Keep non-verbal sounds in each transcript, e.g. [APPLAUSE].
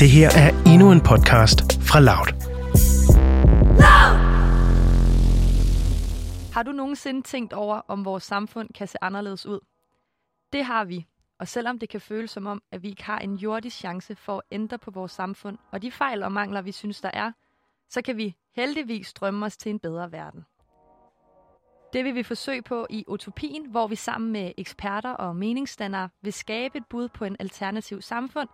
Det her er endnu en podcast fra Loud. Har du nogensinde tænkt over, om vores samfund kan se anderledes ud? Det har vi, og selvom det kan føles som om, at vi ikke har en jordisk chance for at ændre på vores samfund og de fejl og mangler, vi synes, der er, så kan vi heldigvis drømme os til en bedre verden. Det vil vi forsøge på i Utopien, hvor vi sammen med eksperter og meningsstandere vil skabe et bud på en alternativ samfund,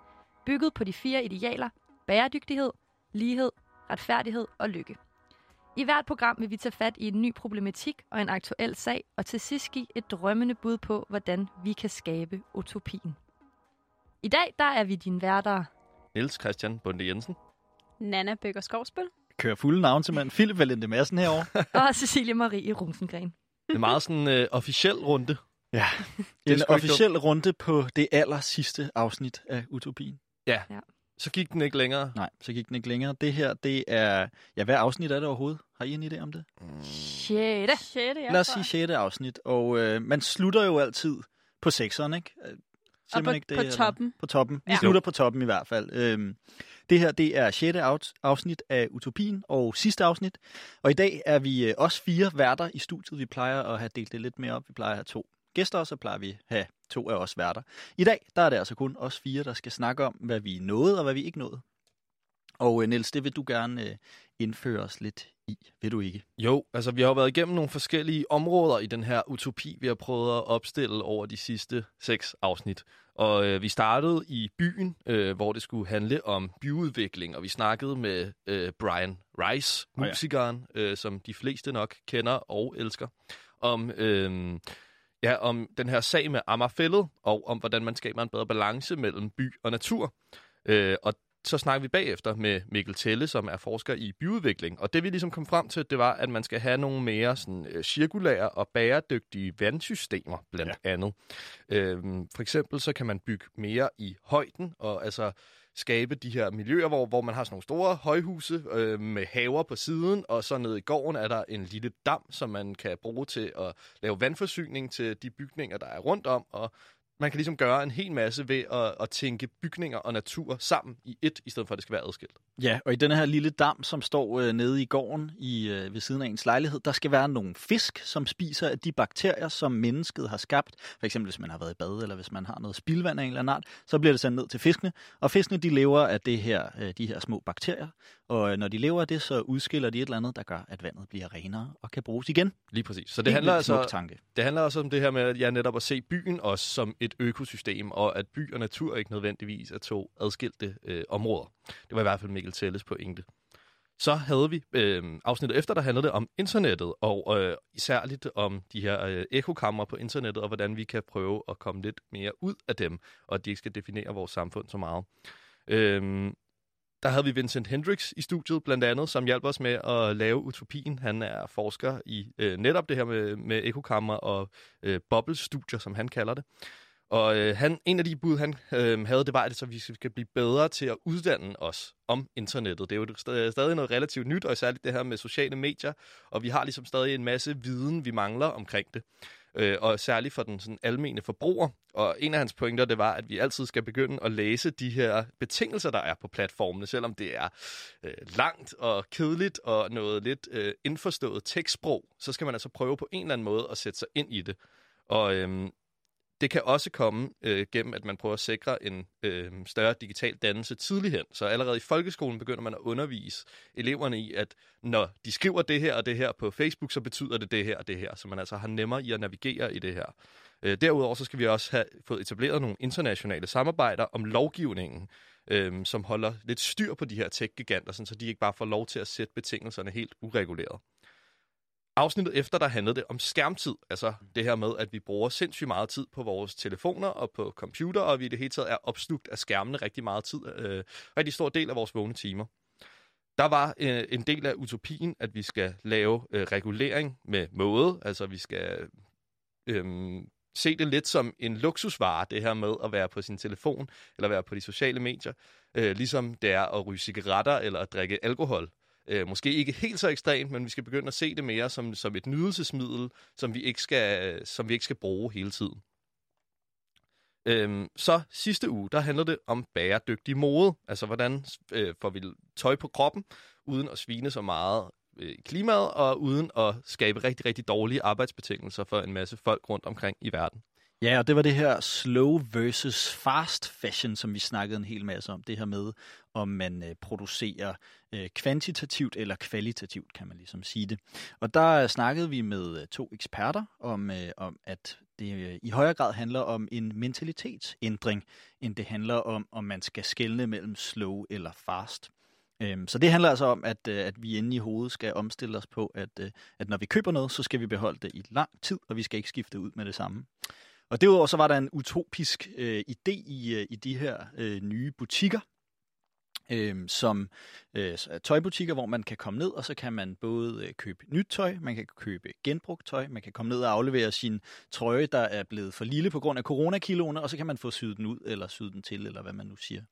bygget på de fire idealer bæredygtighed, lighed, retfærdighed og lykke. I hvert program vil vi tage fat i en ny problematik og en aktuel sag, og til sidst give et drømmende bud på, hvordan vi kan skabe utopien. I dag der er vi dine værter. Niels Christian Bunde Jensen. Nana Bøger Skovsbøl. Kører fulde navn til mand. Philip Valente Madsen herovre. [LAUGHS] og Cecilie Marie Rosengren. Det er meget sådan en uh, officiel runde. Ja, en officiel runde på det aller sidste afsnit af Utopien. Ja. ja. Så gik den ikke længere? Nej, så gik den ikke længere. Det her, det er... Ja, hvad afsnit er det overhovedet? Har I en idé om det? Mm. Sjette. Sjette, ja. Lad os sige sjette afsnit. Og øh, man slutter jo altid på sekseren, ikke? Siger og på, ikke det, på toppen. På toppen. Vi ja. slutter på toppen i hvert fald. Øhm, det her, det er sjette afsnit af Utopien og sidste afsnit. Og i dag er vi øh, også fire værter i studiet. Vi plejer at have delt det lidt mere op. Vi plejer at have to gæster, og så plejer vi at have to af os værter. I dag, der er det altså kun os fire, der skal snakke om, hvad vi nåede og hvad vi ikke nåede. Og øh, Niels, det vil du gerne øh, indføre os lidt i, vil du ikke? Jo, altså vi har jo været igennem nogle forskellige områder i den her utopi, vi har prøvet at opstille over de sidste seks afsnit. Og øh, vi startede i byen, øh, hvor det skulle handle om byudvikling, og vi snakkede med øh, Brian Rice, musikeren, oh ja. øh, som de fleste nok kender og elsker, om... Øh, Ja, om den her sag med Amagerfællet, og om hvordan man skaber en bedre balance mellem by og natur. Øh, og så snakker vi bagefter med Mikkel Telle, som er forsker i byudvikling. Og det vi ligesom kom frem til, det var, at man skal have nogle mere sådan, øh, cirkulære og bæredygtige vandsystemer, blandt ja. andet. Øhm, for eksempel så kan man bygge mere i højden, og altså skabe de her miljøer, hvor, hvor man har sådan nogle store højhuse øh, med haver på siden, og så nede i gården er der en lille dam, som man kan bruge til at lave vandforsyning til de bygninger, der er rundt om, og man kan ligesom gøre en hel masse ved at, at tænke bygninger og natur sammen i et, i stedet for at det skal være adskilt. Ja, og i den her lille dam, som står øh, nede i gården i, øh, ved siden af ens lejlighed, der skal være nogle fisk, som spiser af de bakterier, som mennesket har skabt. For eksempel hvis man har været i bad, eller hvis man har noget spildvand af en eller anden art, så bliver det sendt ned til fiskene. Og fiskene, de lever af det her, øh, de her små bakterier. Og øh, når de lever af det, så udskiller de et eller andet, der gør, at vandet bliver renere og kan bruges igen. Lige præcis. Så det, handler, altså, tanke. det handler også om det her med, at jeg netop at se byen også som et økosystem, og at by og natur ikke nødvendigvis er to adskilte øh, områder. Det var i hvert fald Mikkel Telles pointe. Så havde vi øh, afsnittet efter, der handlede det om internettet, og øh, særligt om de her øh, ekokammer på internettet, og hvordan vi kan prøve at komme lidt mere ud af dem, og at de ikke skal definere vores samfund så meget. Øh, der havde vi Vincent Hendricks i studiet, blandt andet, som hjalp os med at lave utopien. Han er forsker i øh, netop det her med, med ekokammer og øh, bobblestudier, som han kalder det. Og øh, han, en af de bud, han øh, havde, det var, at så vi skal blive bedre til at uddanne os om internettet. Det er jo stadig noget relativt nyt, og særligt det her med sociale medier. Og vi har ligesom stadig en masse viden, vi mangler omkring det. Øh, og særligt for den sådan, almene forbruger. Og en af hans pointer, det var, at vi altid skal begynde at læse de her betingelser, der er på platformene, selvom det er øh, langt og kedeligt og noget lidt øh, indforstået tekstsprog, så skal man altså prøve på en eller anden måde at sætte sig ind i det. Og øhm, det kan også komme øh, gennem, at man prøver at sikre en øh, større digital dannelse tidlig hen. Så allerede i folkeskolen begynder man at undervise eleverne i, at når de skriver det her og det her på Facebook, så betyder det det her og det her. Så man altså har nemmere i at navigere i det her. Øh, derudover så skal vi også have fået etableret nogle internationale samarbejder om lovgivningen, øh, som holder lidt styr på de her tech-giganter, så de ikke bare får lov til at sætte betingelserne helt ureguleret. Afsnittet efter, der handlede det om skærmtid. Altså det her med, at vi bruger sindssygt meget tid på vores telefoner og på computer, og vi i det hele taget er opslugt af skærmene rigtig meget tid. Øh, rigtig stor del af vores vågne timer. Der var øh, en del af utopien, at vi skal lave øh, regulering med måde. Altså vi skal øh, se det lidt som en luksusvare, det her med at være på sin telefon eller være på de sociale medier. Øh, ligesom det er at ryge cigaretter eller at drikke alkohol. Øh, måske ikke helt så ekstremt, men vi skal begynde at se det mere som, som et nydelsesmiddel, som vi, ikke skal, som vi ikke skal bruge hele tiden. Øhm, så sidste uge, der handlede det om bæredygtig mode. Altså, hvordan øh, får vi tøj på kroppen, uden at svine så meget øh, klimaet, og uden at skabe rigtig, rigtig dårlige arbejdsbetingelser for en masse folk rundt omkring i verden. Ja, og det var det her slow versus fast fashion, som vi snakkede en hel masse om. Det her med, om man øh, producerer øh, kvantitativt eller kvalitativt, kan man ligesom sige det. Og der snakkede vi med øh, to eksperter om, øh, om at det øh, i højere grad handler om en mentalitetsændring, end det handler om, om man skal skelne mellem slow eller fast. Øhm, så det handler altså om, at, øh, at vi inde i hovedet skal omstille os på, at, at når vi køber noget, så skal vi beholde det i lang tid, og vi skal ikke skifte ud med det samme. Og derudover så var der en utopisk øh, idé i, i de her øh, nye butikker, øh, som øh, tøjbutikker, hvor man kan komme ned, og så kan man både øh, købe nyt tøj, man kan købe genbrugt tøj, man kan komme ned og aflevere sin trøje, der er blevet for lille på grund af coronakiloene, og så kan man få syet den ud, eller syet den til, eller hvad man nu siger.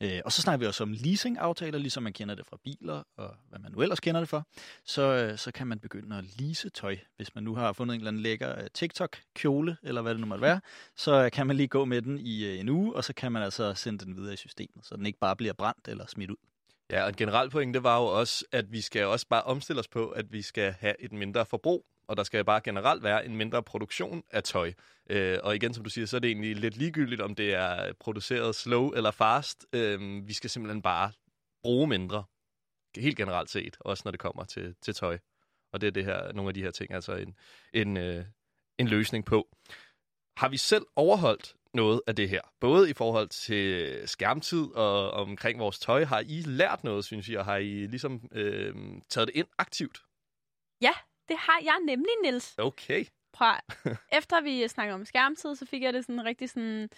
Øh, og så snakker vi også om leasingaftaler, ligesom man kender det fra biler, og hvad man nu ellers kender det for. Så, øh, så kan man begynde at lease tøj. Hvis man nu har fundet en eller anden lækker øh, TikTok-kjole, eller hvad det nu måtte være, så kan man lige gå med den i øh, en uge, og så kan man altså sende den videre i systemet, så den ikke bare bliver brændt eller smidt ud. Ja, og en generel pointe var jo også, at vi skal også bare omstille os på, at vi skal have et mindre forbrug, og der skal bare generelt være en mindre produktion af tøj. Øh, og igen, som du siger, så er det egentlig lidt ligegyldigt, om det er produceret slow eller fast. Øh, vi skal simpelthen bare bruge mindre, helt generelt set, også når det kommer til, til tøj. Og det er det her, nogle af de her ting, altså en, en, øh, en løsning på. Har vi selv overholdt noget af det her. Både i forhold til skærmtid og omkring vores tøj. Har I lært noget, synes jeg? Har I ligesom øh, taget det ind aktivt? Ja, det har jeg nemlig, Nils. Okay. Prøv. [LAUGHS] Efter vi snakker om skærmtid, så fik jeg det sådan rigtig sådan...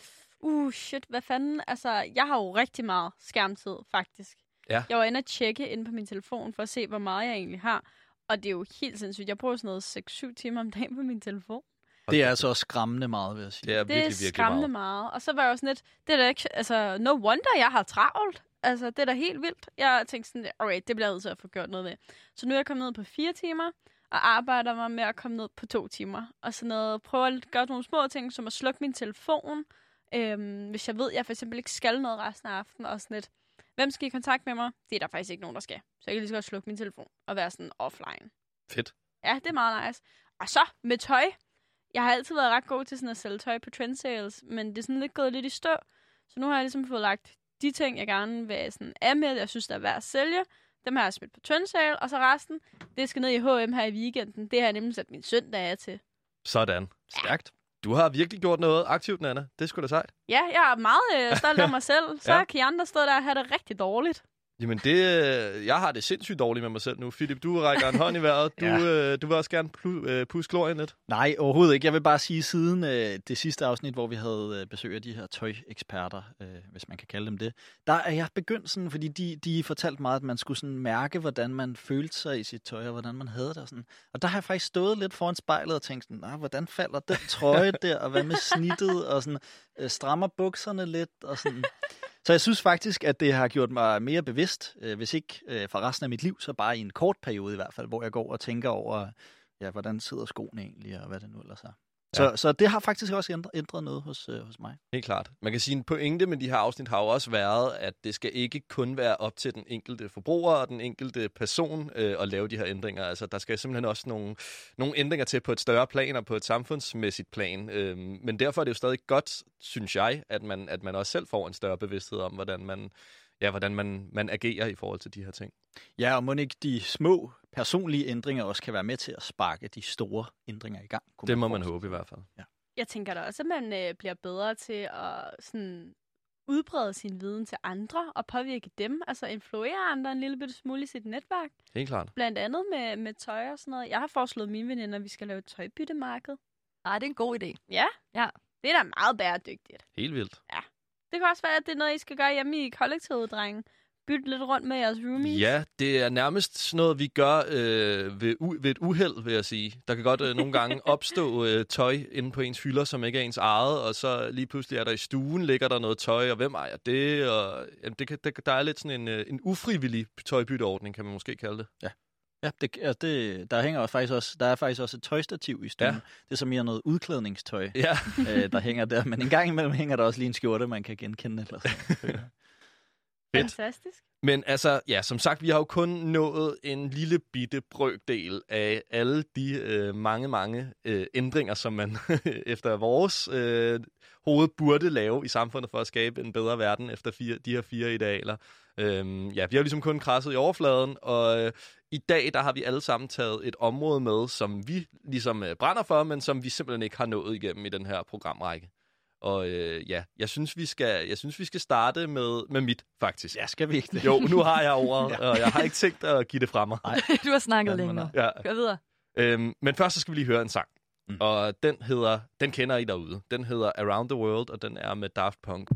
Uh, shit, hvad fanden? Altså, jeg har jo rigtig meget skærmtid, faktisk. Ja. Jeg var inde og tjekke ind på min telefon for at se, hvor meget jeg egentlig har. Og det er jo helt sindssygt. Jeg bruger sådan noget 6-7 timer om dagen på min telefon. Det er altså også skræmmende meget, vil jeg sige. Det er virkelig, det er virkelig skræmmende meget. meget. Og så var jeg jo sådan lidt, det er da ikke, altså, no wonder, jeg har travlt. Altså, det er da helt vildt. Jeg tænkte sådan, okay, det bliver jeg nødt til at få gjort noget ved. Så nu er jeg kommet ned på fire timer, og arbejder mig med at komme ned på to timer. Og sådan noget, prøver at gøre nogle små ting, som at slukke min telefon, øhm, hvis jeg ved, at jeg for eksempel ikke skal noget resten af aftenen, og sådan lidt, hvem skal i kontakt med mig? Det er der faktisk ikke nogen, der skal. Så jeg kan lige så godt slukke min telefon og være sådan offline. Fedt. Ja, det er meget nice. Og så med tøj. Jeg har altid været ret god til sådan at sælge tøj på trend sales, men det er sådan lidt gået lidt i stå. Så nu har jeg ligesom fået lagt de ting, jeg gerne vil sådan af med, jeg synes, der er værd at sælge. Dem har jeg smidt på trend sale, og så resten, det skal ned i H&M her i weekenden. Det har jeg nemlig sat min søndag af til. Sådan. Stærkt. Du har virkelig gjort noget aktivt, Nana. Det skulle da sejt. Ja, jeg er meget øh, stolt af [LAUGHS] mig selv. Så ja. kan I andre stå der og have det rigtig dårligt. Jamen, det, øh, jeg har det sindssygt dårligt med mig selv nu. Philip, du rækker en hånd i vejret. Du, [LAUGHS] Ja. øh, du vil også gerne plu, øh, pusse glorien lidt. Nej, overhovedet ikke. Jeg vil bare sige, siden øh, det sidste afsnit, hvor vi havde øh, besøg af de her tøjeksperter, øh, hvis man kan kalde dem det, der er jeg begyndt sådan, fordi de, de fortalte meget, at man skulle sådan mærke, hvordan man følte sig i sit tøj, og hvordan man havde det. Og, sådan. og der har jeg faktisk stået lidt foran spejlet og tænkt sådan, "Nå, hvordan falder den trøje [LAUGHS] der, og hvad med snittet, og sådan, øh, strammer bukserne lidt, og sådan. Så jeg synes faktisk, at det har gjort mig mere bevidst, øh, hvis ikke øh, for resten af mit liv, så bare i en kort periode i hvert fald, hvor jeg går og tænker over, ja, hvordan sidder skoene egentlig, og hvad det nu ellers er. Så, Ja. så det har faktisk også ændret, ændret noget hos, øh, hos mig. Helt klart. Man kan sige, en pointe med de her afsnit har jo også været, at det skal ikke kun være op til den enkelte forbruger og den enkelte person øh, at lave de her ændringer. Altså, der skal simpelthen også nogle, nogle ændringer til på et større plan og på et samfundsmæssigt plan. Øh, men derfor er det jo stadig godt, synes jeg, at man, at man også selv får en større bevidsthed om, hvordan man, ja, hvordan man, man agerer i forhold til de her ting. Ja, og må ikke de små personlige ændringer også kan være med til at sparke de store ændringer i gang? Det må man forestille håbe i hvert fald. Jeg tænker da også, at man øh, bliver bedre til at sådan, udbrede sin viden til andre og påvirke dem. Altså influere andre en lille bitte smule i sit netværk. Helt klart. Blandt andet med, med tøj og sådan noget. Jeg har foreslået mine veninder, at vi skal lave et tøjbyttemarked. Ej, det er en god idé. Ja. Ja. Det er da meget bæredygtigt. Helt vildt. Det kan også være, at det er noget, I skal gøre hjemme i kollektivet, drenge. Bytte lidt rundt med jeres roomies. Ja, det er nærmest sådan noget, vi gør øh, ved, u- ved et uheld, vil jeg sige. Der kan godt øh, nogle gange [LAUGHS] opstå øh, tøj inde på ens hylder, som ikke er ens eget, og så lige pludselig er der i stuen, ligger der noget tøj, og hvem ejer det? Og, jamen, det kan, det, der er lidt sådan en, øh, en ufrivillig tøjbytteordning, kan man måske kalde det. Ja, det, altså det, der hænger faktisk også, der er faktisk også et tøjstativ i stuen. Ja. Ja. Det er som mere noget udklædningstøj, Ja, øh, der hænger der. Men en gang imellem hænger der også lige en skjorte, man kan genkende. Eller sådan. [LAUGHS] Fedt. Fantastisk. Men altså, ja, som sagt, vi har jo kun nået en lille bitte brøkdel af alle de øh, mange, mange øh, ændringer, som man [LAUGHS] efter vores øh, hoved burde lave i samfundet for at skabe en bedre verden efter fire, de her fire idealer. Øhm, ja, vi har ligesom kun krasset i overfladen, og øh, i dag, der har vi alle sammen taget et område med, som vi ligesom øh, brænder for, men som vi simpelthen ikke har nået igennem i den her programrække. Og øh, ja, jeg synes, vi skal, jeg synes, vi skal starte med, med mit, faktisk. ja, skal vi ikke det? Jo, nu har jeg ordet, [LAUGHS] og jeg har ikke tænkt at give det fra mig. [LAUGHS] du har snakket Ja, længe. Ja. Kør videre. Øhm, men først så skal vi lige høre en sang. Mm. Og den hedder, den kender I derude. Den hedder Around the World, og den er med Daft Punk.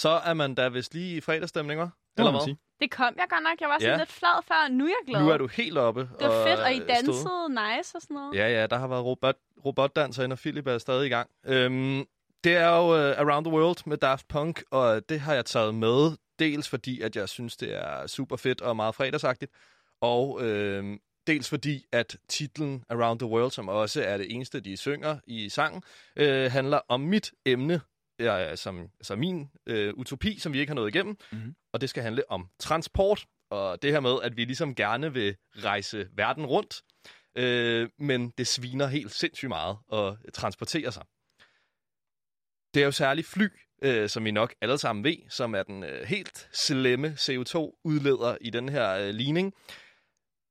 Så er man da vist lige i fredagsstemning, hva'? Eller hvad? Det kom jeg godt nok. Jeg var sådan Ja. lidt flad før. Nu er jeg glad. Nu er du helt oppe. Det var fedt, og I øh, dansede stod. nice og sådan noget. Ja, ja, der har været robot, robotdanser ind, og Philip er stadig i gang. Øhm, det er jo uh, Around the World med Daft Punk, og det har jeg taget med, dels fordi, at jeg synes, det er super fedt og meget fredagsagtigt, og øhm, dels fordi, at titlen Around the World, som også er det eneste, de synger i sangen, øh, handler om mit emne, ja, som, altså min øh, utopi, som vi ikke har nået igennem, Mhm. og det skal handle om transport, og det her med, at vi ligesom gerne vil rejse verden rundt, øh, men det sviner helt sindssygt meget at transportere sig. Det er jo særligt fly, øh, som vi nok alle sammen ved, som er den øh, helt slemme CO2-udleder i den her øh, ligning.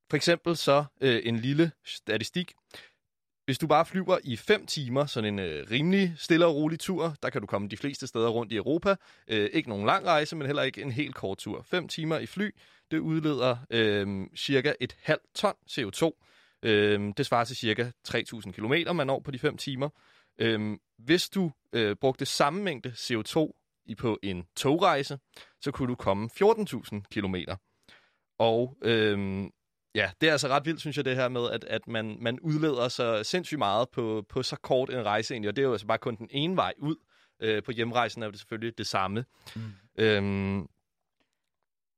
For eksempel så øh, en lille statistik. Hvis du bare flyver i 5 timer, sådan en øh, rimelig stille og rolig tur, der kan du komme de fleste steder rundt i Europa. Øh, ikke nogen lang rejse, men heller ikke en helt kort tur. 5 timer i fly, det udleder øh, cirka et halvt ton CO2. Øh, det svarer til cirka 3.000 km, man når på de 5 timer. Øh, hvis du øh, brugte samme mængde CO2 i på en togrejse, så kunne du komme 14.000 km. Og øh, ja, det er altså ret vildt, synes jeg, det her med, at, at man, man udleder så sindssygt meget på, på så kort en rejse egentlig, og det er jo altså bare kun den ene vej ud. Øh, på hjemrejsen er det selvfølgelig det samme. Mm. Øhm,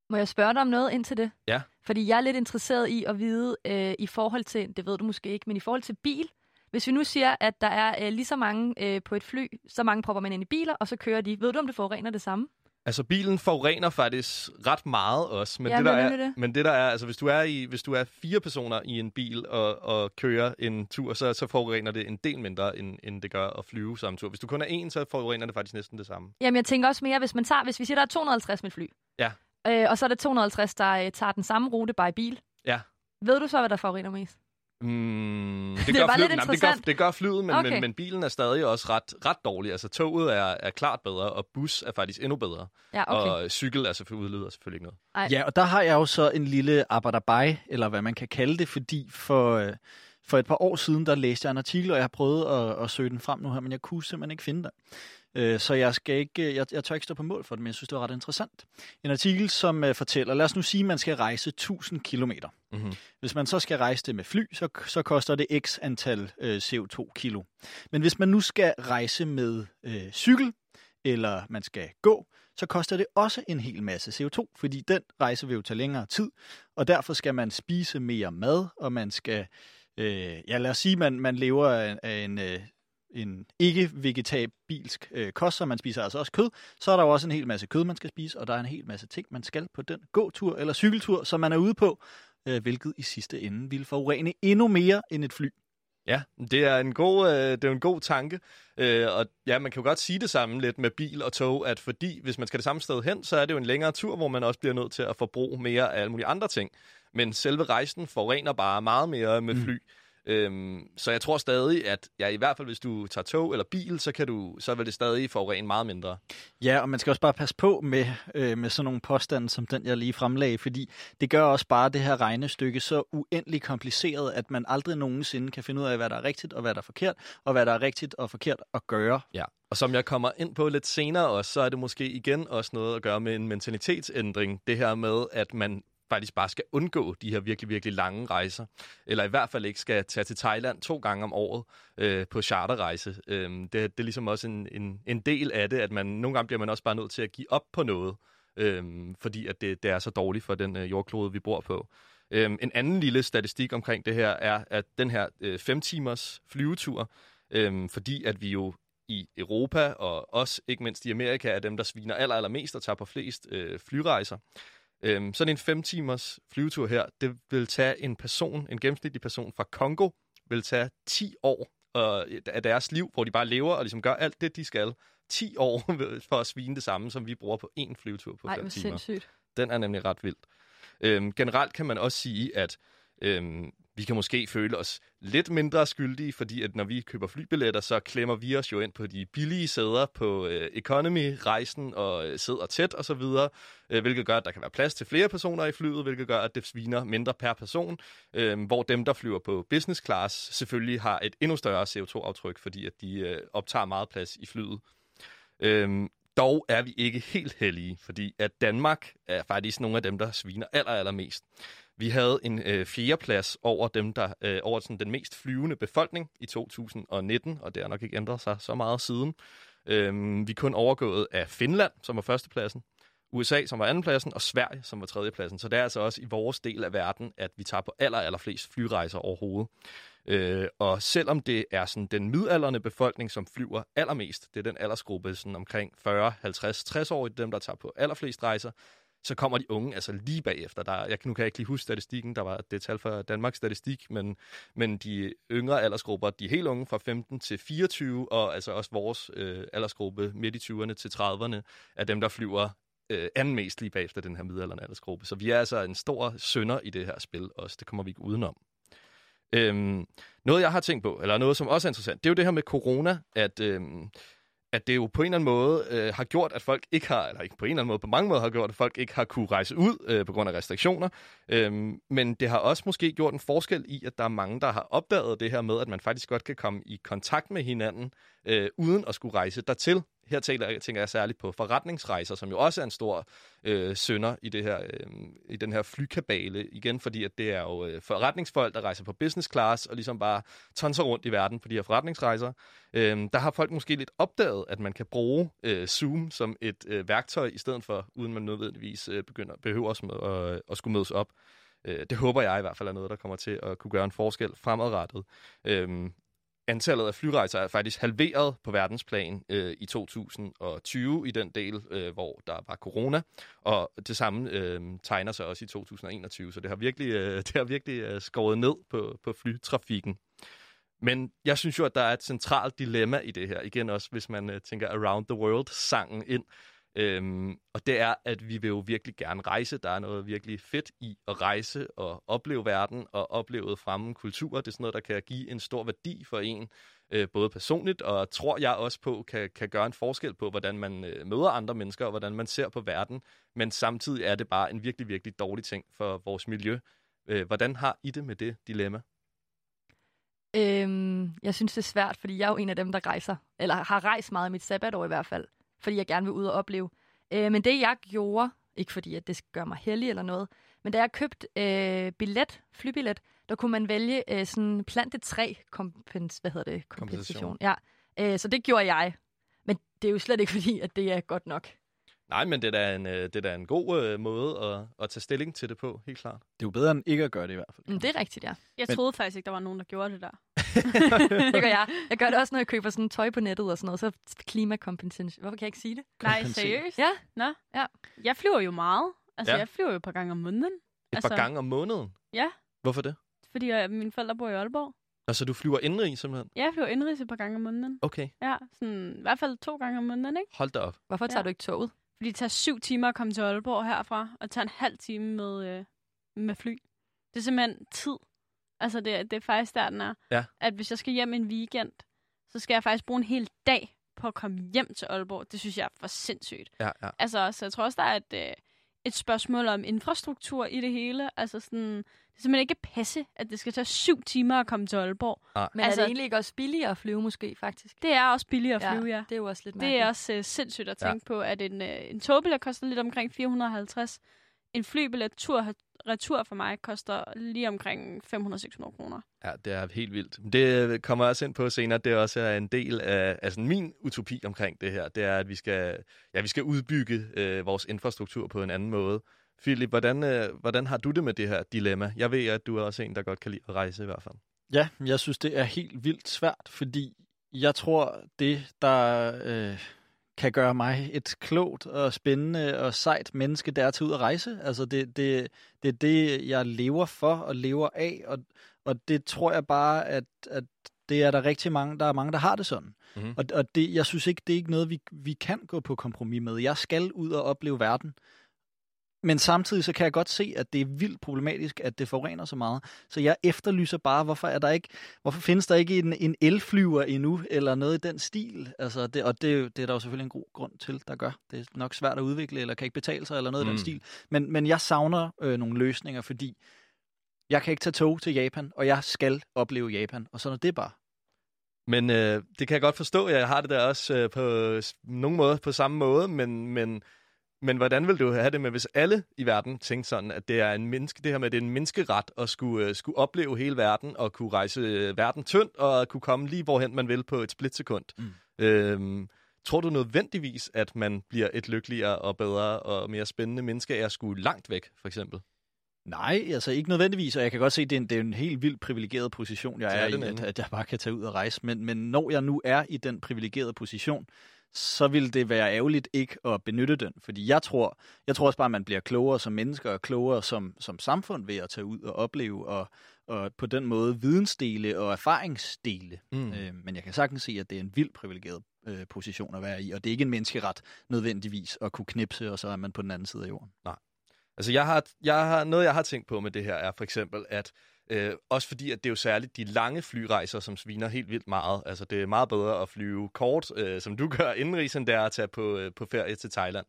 Må jeg spørge dig om noget ind til det? Ja. Fordi jeg er lidt interesseret i at vide, øh, i forhold til, det ved du måske ikke, men i forhold til bil, hvis vi nu siger, at der er øh, lige så mange øh, på et fly, så mange propper man ind i biler, og så kører de. Ved du, om det forurener det samme? Altså, bilen forurener faktisk ret meget også. Men, Ja, det, der er, det. men det der er, altså hvis du er, i, hvis du er fire personer i en bil og, og kører en tur, så, så forurener det en del mindre, end, end det gør at flyve samme tur. Hvis du kun er en, så forurener det faktisk næsten det samme. Jamen, jeg tænker også mere, hvis man tager, hvis vi siger, der er 250 med fly, Ja. øh, og så er der 250, der øh, tager den samme rute bare i bil. Ja. Ved du så, hvad der forurener mest? Mm, [LAUGHS] det, Det gør flyet, nej, men det, gør, det gør flyet, men, Okay. men, men bilen er stadig også ret, ret dårlig. Altså toget er, er klart bedre, og bus er faktisk endnu bedre. Ja, okay. Og cykel er selvfølgelig, udleder selvfølgelig ikke noget. Ej. Ja, og der har jeg jo så en lille abadabai, eller hvad man kan kalde det, fordi for, øh, for et par år siden, der læste jeg en artikel, og jeg har prøvet at, at søge den frem nu her, men jeg kunne simpelthen ikke finde den. Øh, Så jeg, skal ikke, jeg, jeg tør ikke stå på mål for det, men jeg synes, det var ret interessant. En artikel, som uh, fortæller, lad os nu sige, at man skal rejse 1000 kilometer. Mm-hmm. Hvis man så skal rejse det med fly, så, så koster det x antal øh, CO2-kilo. Men hvis man nu skal rejse med øh, cykel, eller man skal gå, så koster det også en hel masse CO2, fordi den rejse vil jo tage længere tid, og derfor skal man spise mere mad, og man skal, øh, ja lad os sige, man, man lever af, af en, øh, en ikke-vegetabilsk øh, kost, så man spiser altså også kød, så er der jo også en hel masse kød, man skal spise, og der er en hel masse ting, man skal på den gåtur eller cykeltur, som man er ude på, øh, hvilket i sidste ende ville forurene endnu mere end et fly. Ja, det er en god, øh, det er en god tanke. Øh, og ja, man kan jo godt sige det samme lidt med bil og tog, at fordi hvis man skal det samme sted hen, så er det jo en længere tur, hvor man også bliver nødt til at forbruge mere af alle mulige andre ting. Men selve rejsen forurener bare meget mere med fly. Mm. Øhm, så jeg tror stadig, at ja, i hvert fald hvis du tager tog eller bil, så, kan du, så vil det stadig forurene meget mindre. Ja, og man skal også bare passe på med, øh, med sådan nogle påstande som den, jeg lige fremlagde, fordi det gør også bare det her regnestykke så uendelig kompliceret, at man aldrig nogensinde kan finde ud af, hvad der er rigtigt og hvad der er forkert, og hvad der er rigtigt og forkert at gøre. Ja. Og som jeg kommer ind på lidt senere også, så er det måske igen også noget at gøre med en mentalitetsændring. Det her med, at man faktisk bare skal undgå de her virkelig, virkelig lange rejser. Eller i hvert fald ikke skal tage til Thailand to gange om året øh, på charterrejse. Øh, det, det er ligesom også en, en, en del af det, at man nogle gange bliver man også bare nødt til at give op på noget. øh, fordi at det, det er så dårligt for den øh, jordklode, vi bor på. Øhm, en anden lille statistik omkring det her er, at den her øh, fem timers flyvetur, øhm, fordi at vi jo i Europa, og også ikke mindst i Amerika, er dem, der sviner aller, allermest og tager på flest øh, flyrejser. Øhm, sådan en 5 timers flyvetur her, det vil tage en person, en gennemsnitlig person fra Kongo, vil tage 10 år øh, af deres liv, hvor de bare lever og ligesom gør alt det, de skal. 10 år [LAUGHS] for at svine det samme, som vi bruger på en flyvetur på Nej, 5 hvor timer. sindssygt. Den er nemlig ret vild. Øhm, generelt kan man også sige, at øhm, vi kan måske føle os lidt mindre skyldige, fordi at når vi køber flybilletter, så klemmer vi os jo ind på de billige sæder på øh, economy-rejsen og øh, sidder tæt og så videre, øh, hvilket gør, at der kan være plads til flere personer i flyet, hvilket gør, at det sviner mindre per person, øh, hvor dem, der flyver på business class, selvfølgelig har et endnu større CO2-aftryk, fordi at de øh, optager meget plads i flyet. Øh, dog er vi ikke helt heldige, fordi at Danmark er faktisk nogle af dem, der sviner aller, allermest. Vi havde en øh, fjerdeplads over dem, der øh, over sådan, den mest flyvende befolkning i 2019, og det har nok ikke ændret sig så meget siden. Øh, vi er kun overgået af Finland, som var førstepladsen, USA, som var andenpladsen, og Sverige, som var tredjepladsen. Så det er altså også i vores del af verden, at vi tager på aller, aller flest flyrejser overhovedet. Øh, og selvom det er sådan den midalderne befolkning, som flyver allermest, det er den aldersgruppe sådan omkring 40, 50, 60 år, dem der tager på allerflest rejser, så kommer de unge altså lige bagefter. Der, jeg, nu kan jeg ikke lige huske statistikken, der var det tal fra Danmarks Statistik, men, men de yngre aldersgrupper, de helt unge fra 15 til 24, og altså også vores øh, aldersgruppe midt i 20'erne til 30'erne, er dem, der flyver øh, anden mest lige bagefter den her midaldrende aldersgruppe. Så vi er altså en stor sønder i det her spil også. Det kommer vi ikke udenom. Øhm, noget, jeg har tænkt på, eller noget, som også er interessant, det er jo det her med corona, at, øhm, at det jo på en eller anden måde øh, har gjort, at folk ikke har, eller ikke på en eller anden måde, på mange måder har gjort, at folk ikke har kunne rejse ud øh, på grund af restriktioner. Øhm, men det har også måske gjort en forskel i, at der er mange, der har opdaget det her med, at man faktisk godt kan komme i kontakt med hinanden, øh, uden at skulle rejse dertil her tænker, tænker jeg særligt på forretningsrejser, som jo også er en stor øh, sønder i, det her, øh, i den her flykabale. Igen, fordi at det er jo øh, forretningsfolk, der rejser på business class og ligesom bare tonser rundt i verden på de her forretningsrejser. Øh, der har folk måske lidt opdaget, at man kan bruge øh, Zoom som et øh, værktøj, i stedet for, uden man nødvendigvis øh, begynder, behøver at, at, at skulle mødes op. Øh, det håber jeg i hvert fald er noget, der kommer til at kunne gøre en forskel fremadrettet. Øh, antallet af flyrejser er faktisk halveret på verdensplan øh, i 2020 i den del, øh, hvor der var corona, og det samme øh, tegner sig også i 2021, så det har virkelig, øh, [LAUGHS] det har virkelig øh, skåret ned på, på flytrafikken. Men jeg synes jo, at der er et centralt dilemma i det her. Igen også, hvis man øh, tænker Around the World-sangen ind. Øhm, og det er, at vi vil jo virkelig gerne rejse. Der er noget virkelig fedt i at rejse og opleve verden og opleve fremme kultur. Det er sådan noget, der kan give en stor værdi for en, øh, både personligt og tror jeg også på, kan, kan gøre en forskel på, hvordan man øh, møder andre mennesker og hvordan man ser på verden. Men samtidig er det bare en virkelig, virkelig dårlig ting for vores miljø. Øh, hvordan har I det med det dilemma? Øhm, jeg synes, det er svært, fordi jeg er jo en af dem, der rejser, eller har rejst meget i mit sabbatår i hvert fald fordi jeg gerne vil ud og opleve. Øh, men det jeg gjorde, ikke fordi at det skal gøre mig heldig eller noget, men da jeg købte øh, billet, flybillet, der kunne man vælge øh, sådan plantetræ kompens, hvad hedder det? Kompensation. Ja, øh, så det gjorde jeg. Men det er jo slet ikke [LAUGHS] fordi, at det er godt nok. Nej, men det er da en, øh, det er da en god øh, måde at, at tage stilling til det på, helt klart. Det er jo bedre end ikke at gøre det i hvert fald. Mm, det er rigtigt, ja. Jeg Men- troede faktisk ikke, der var nogen, der gjorde det der. [LAUGHS] det gør jeg. Jeg gør det også, når jeg køber sådan tøj på nettet og sådan noget. Så klimakompensation. Hvorfor kan jeg ikke sige det? Nej, seriøst? Ja. Nå. Ja. Jeg flyver jo meget. Altså, Ja. jeg flyver jo et par gange om måneden. Et altså, par gange om måneden? Ja. Hvorfor det? Fordi øh, mine forældre bor i Aalborg. Altså, du flyver indrig simpelthen? Ja, jeg flyver indrigs et par gange om måneden. Okay, Ja, sådan, i hvert fald to gange om måneden, ikke? hold da op. Hvorfor tager Ja. du ikke toget? Fordi det tager syv timer at komme til Aalborg herfra, og tager en halv time med, øh, med fly. Det er simpelthen tid. Altså, det, er- det er faktisk der, den er. Ja. At hvis jeg skal hjem en weekend, så skal jeg faktisk bruge en hel dag på at komme hjem til Aalborg. Det synes jeg er for sindssygt. Ja, ja. Altså, så jeg tror også, der er et, øh, et spørgsmål om infrastruktur i det hele. Altså sådan, det er simpelthen ikke passe, at det skal tage syv timer at komme til Aalborg. Men altså, er Altså- det egentlig ikke også billigere at flyve måske, faktisk? Det er også billigere at flyve, ja. Det er jo også lidt Det mærkeligt. er også øh, sindssygt at Ja. tænke på, at en, øh, en togbillet koster lidt omkring 450. En flybillet tur retur for mig koster lige omkring 500-600 kroner. Ja, det er helt vildt. Det kommer jeg også ind på senere. Det er også en del af altså min utopi omkring det her. Det er, at vi skal, ja, vi skal udbygge øh, vores infrastruktur på en anden måde. Philip, hvordan, øh, hvordan har du det med det her dilemma? Jeg ved, at du er også en, der godt kan lide at rejse i hvert fald. Ja, jeg synes, det er helt vildt svært, fordi jeg tror, det, der øh, kan gøre mig et klogt og spændende og sejt menneske, det er at tage ud og rejse. Altså, det, det, det er det, jeg lever for og lever af, og, og det tror jeg bare, at, at det er der rigtig mange, der er mange, der har det sådan. Mhm. Og, og det, jeg synes ikke, det er ikke noget, vi, vi kan gå på kompromis med. Jeg skal ud og opleve verden. Men samtidig så kan jeg godt se, at det er vildt problematisk, at det forurener så meget. Så jeg efterlyser bare, hvorfor er der ikke, hvorfor findes der ikke en, en elflyver endnu, eller noget i den stil? Altså det, og det, er det er der jo selvfølgelig en god grund til, der gør. Det er nok svært at udvikle, eller kan ikke betale sig, eller noget mm. i Mm. den stil. Men, men jeg savner øh, nogle løsninger, fordi jeg kan ikke tage tog til Japan, og jeg skal opleve Japan, og sådan er det bare. Men øh, det kan jeg godt forstå. Jeg har det der også øh, på nogen måde på samme måde, men, men, men hvordan vil du have det med, hvis alle i verden tænkte sådan, at det er en menneske, det her med, at det er en menneskeret at skulle, øh, skulle opleve hele verden og kunne rejse øh, verden tyndt og kunne komme lige hvorhen man vil på et splitsekund. Mm. Øhm, tror du nødvendigvis, at man bliver et lykkeligere og bedre og mere spændende menneske af at skulle langt væk, for eksempel? Nej, altså ikke nødvendigvis, og jeg kan godt se, at det er en, det er en helt vildt privilegeret position, jeg Det er, er i, at, at jeg bare kan tage ud og rejse. Men, men når jeg nu er i den privilegerede position, så vil det være ærgerligt ikke at benytte den. Fordi jeg tror, jeg tror også bare, at man bliver klogere som mennesker og klogere som, som samfund ved at tage ud og opleve og, og på den måde vidensdele og erfaringsdele. Mm. Øh, men jeg kan sagtens se, at det er en vildt privilegeret øh, position at være i, og det er ikke en menneskeret nødvendigvis at kunne knipse, og så er man på den anden side af jorden. Altså, jeg har, jeg har, noget, jeg har tænkt på med det her, er for eksempel, at øh, også fordi, at det er jo særligt de lange flyrejser, som sviner helt vildt meget. Altså, det er meget bedre at flyve kort, øh, som du [LAUGHS] gør indenrigs, end det er at tage på, øh, på ferie til Thailand.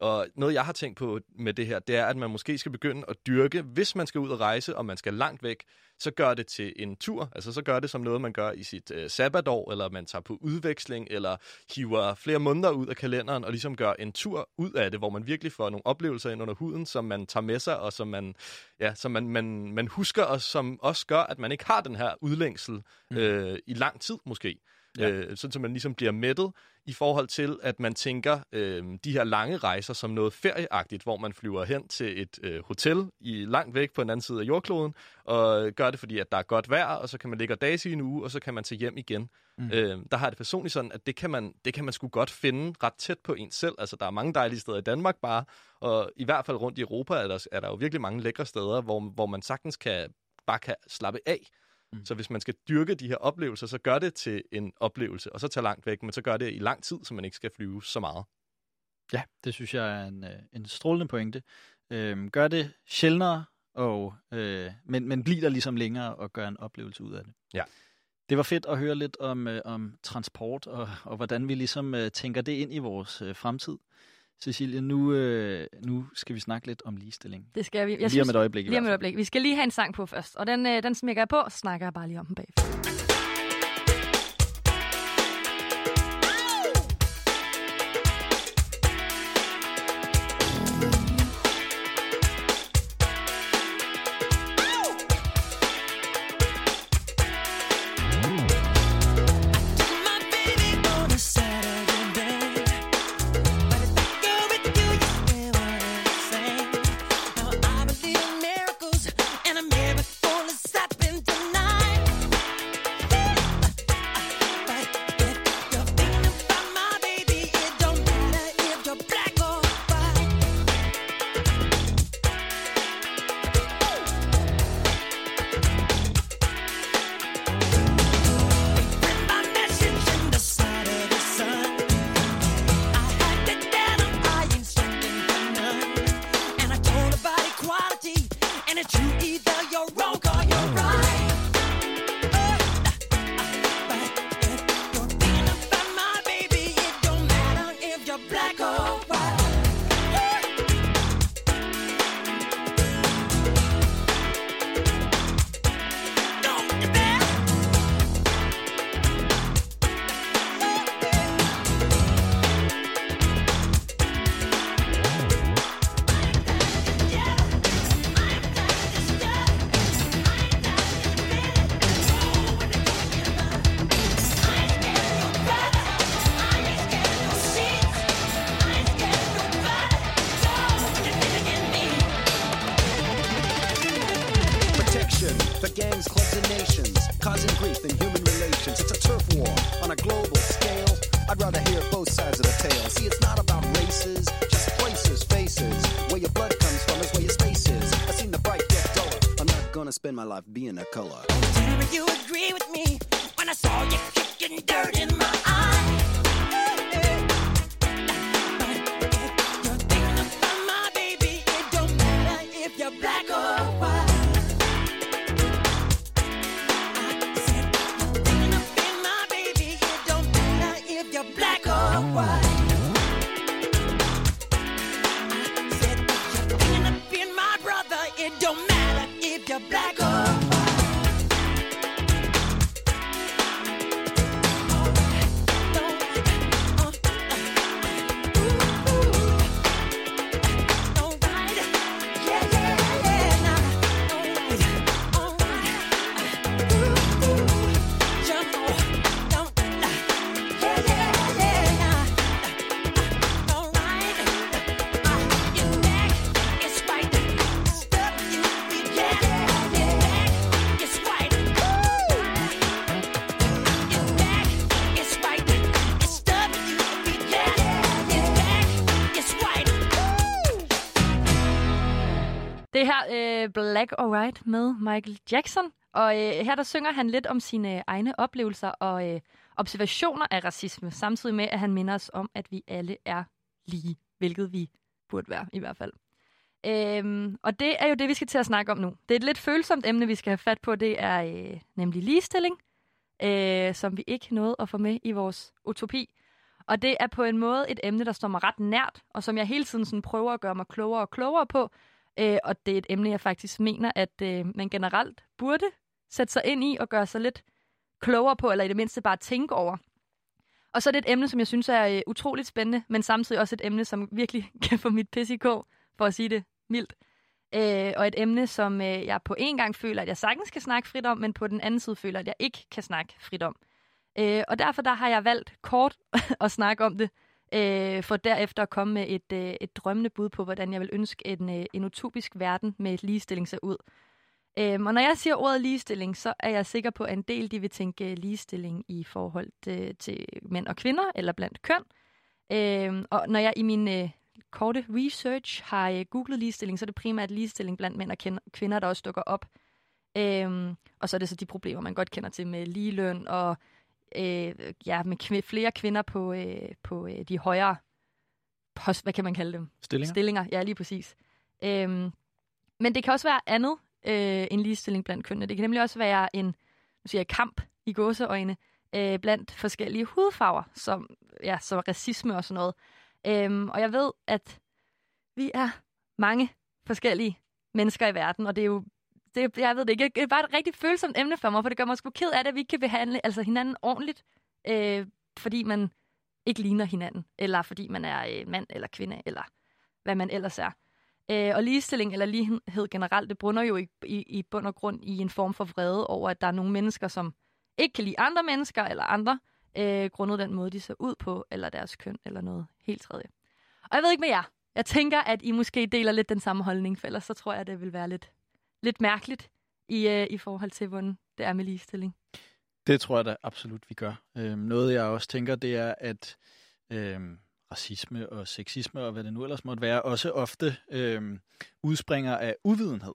Og noget, jeg har tænkt på med det her, det er, at man måske skal begynde at dyrke, hvis man skal ud og rejse, og man skal langt væk, så gør det til en tur. Altså så gør det som noget, man gør i sit øh, sabbatår, eller man tager på udveksling, eller hiver flere måneder ud af kalenderen, og ligesom gør en tur ud af det, hvor man virkelig får nogle oplevelser ind under huden, som man tager med sig, og som man, ja, som man, man, man husker, og som også gør, at man ikke har den her udlængsel mm. øh, i lang tid måske. Ja. Øh, sådan, så man ligesom bliver mættet i forhold til, at man tænker øh, de her lange rejser som noget ferieagtigt, hvor man flyver hen til et øh, hotel i langt væk på en anden side af jordkloden, og gør det, fordi at der er godt vejr, og så kan man ligge og dage i en uge, og så kan man tage hjem igen. Mm. Øh, der har det personligt sådan, at det kan, man, det kan man sgu godt finde ret tæt på en selv. Altså, der er mange dejlige steder i Danmark bare, og i hvert fald rundt i Europa er der, er der jo virkelig mange lækre steder, hvor, hvor man sagtens kan, bare kan slappe af. Mm. Så hvis man skal dyrke de her oplevelser, så gør det til en oplevelse, og så tage langt væk, men så gør det i lang tid, så man ikke skal flyve så meget. Ja, det synes jeg er en, øh, en strålende pointe. Øhm, gør det sjældnere, og, øh, men, men bliver der ligesom længere og gør en oplevelse ud af det. Ja. Det var fedt at høre lidt om, øh, om transport, og, og hvordan vi ligesom øh, tænker det ind i vores øh, fremtid. Cecilie, nu, øh, nu skal vi snakke lidt om ligestilling. Det skal vi. Jeg lige synes, om et øjeblik Lige om et øjeblik. Vi skal lige have en sang på først, og den, øh, den smækker jeg på, og snakker jeg bare lige om den bagefter. Øh, Black or White med Michael Jackson. Og øh, her der synger han lidt om sine egne oplevelser og øh, observationer af racisme, samtidig med, at han minder os om, at vi alle er lige, hvilket vi burde være i hvert fald. Øhm, og det er jo det, vi skal til at snakke om nu. Det er et lidt følsomt emne, vi skal have fat på. Det er øh, nemlig ligestilling, øh, som vi ikke nåede at få med i vores utopi. Og det er på en måde et emne, der står mig ret nært, og som jeg hele tiden sådan prøver at gøre mig klogere og klogere på. Øh, og det er et emne, jeg faktisk mener, at øh, man generelt burde sætte sig ind i og gøre sig lidt klogere på, eller i det mindste bare tænke over. Og så er det et emne, som jeg synes er øh, utroligt spændende, men samtidig også et emne, som virkelig [LAUGHS] kan få mit pis i kog, for at sige det mildt. Øh, og et emne, som øh, jeg på en gang føler, at jeg sagtens kan snakke frit om, men på den anden side føler, at jeg ikke kan snakke frit om. Øh, og derfor der har jeg valgt kort [LAUGHS] at snakke om det, øh, for derefter at komme med et, øh, et drømmende bud på, hvordan jeg vil ønske en, øh, en utopisk verden med et ligestilling ser ud. Øhm, og når jeg siger ordet ligestilling, så er jeg sikker på, at en del de vil tænke øh, ligestilling i forhold til, til mænd og kvinder, eller blandt køn. Øhm, og når jeg i min øh, korte research har øh, googlet ligestilling, så er det primært ligestilling blandt mænd og kvinder, der også dukker op. Øhm, og så er det så de problemer, man godt kender til med ligeløn og øh, ja, med kv- flere kvinder på, øh, på øh, de højere post, hvad kan man kalde dem? Stillinger. Stillinger, ja, lige præcis. Øhm, men det kan også være andet øh, en ligestilling blandt kønnene. Det kan nemlig også være en nu siger jeg, kamp i gåseøjne øh, blandt forskellige hudfarver, som, ja, så racisme og sådan noget. Øhm, og jeg ved, at vi er mange forskellige mennesker i verden, og det er jo det, jeg ved det ikke. Det er bare et rigtig følsomt emne for mig, for det gør mig sgu ked af det, at vi ikke kan behandle altså hinanden ordentligt, øh, fordi man ikke ligner hinanden, eller fordi man er øh, mand eller kvinde, eller hvad man ellers er. Øh, og ligestilling eller lighed generelt, det brunder jo i, i, i bund og grund i en form for vrede over, at der er nogle mennesker, som ikke kan lide andre mennesker eller andre, øh, grundet den måde, de ser ud på, eller deres køn, eller noget helt tredje. Og jeg ved ikke med jer. Jeg tænker, at I måske deler lidt den samme holdning, for ellers så tror jeg, det vil være lidt, lidt mærkeligt i, øh, i forhold til, hvordan det er med ligestilling. Det tror jeg da absolut, vi gør. Øhm, noget, jeg også tænker, det er, at øhm, racisme og sexisme og hvad det nu ellers måtte være, også ofte øhm, udspringer af uvidenhed.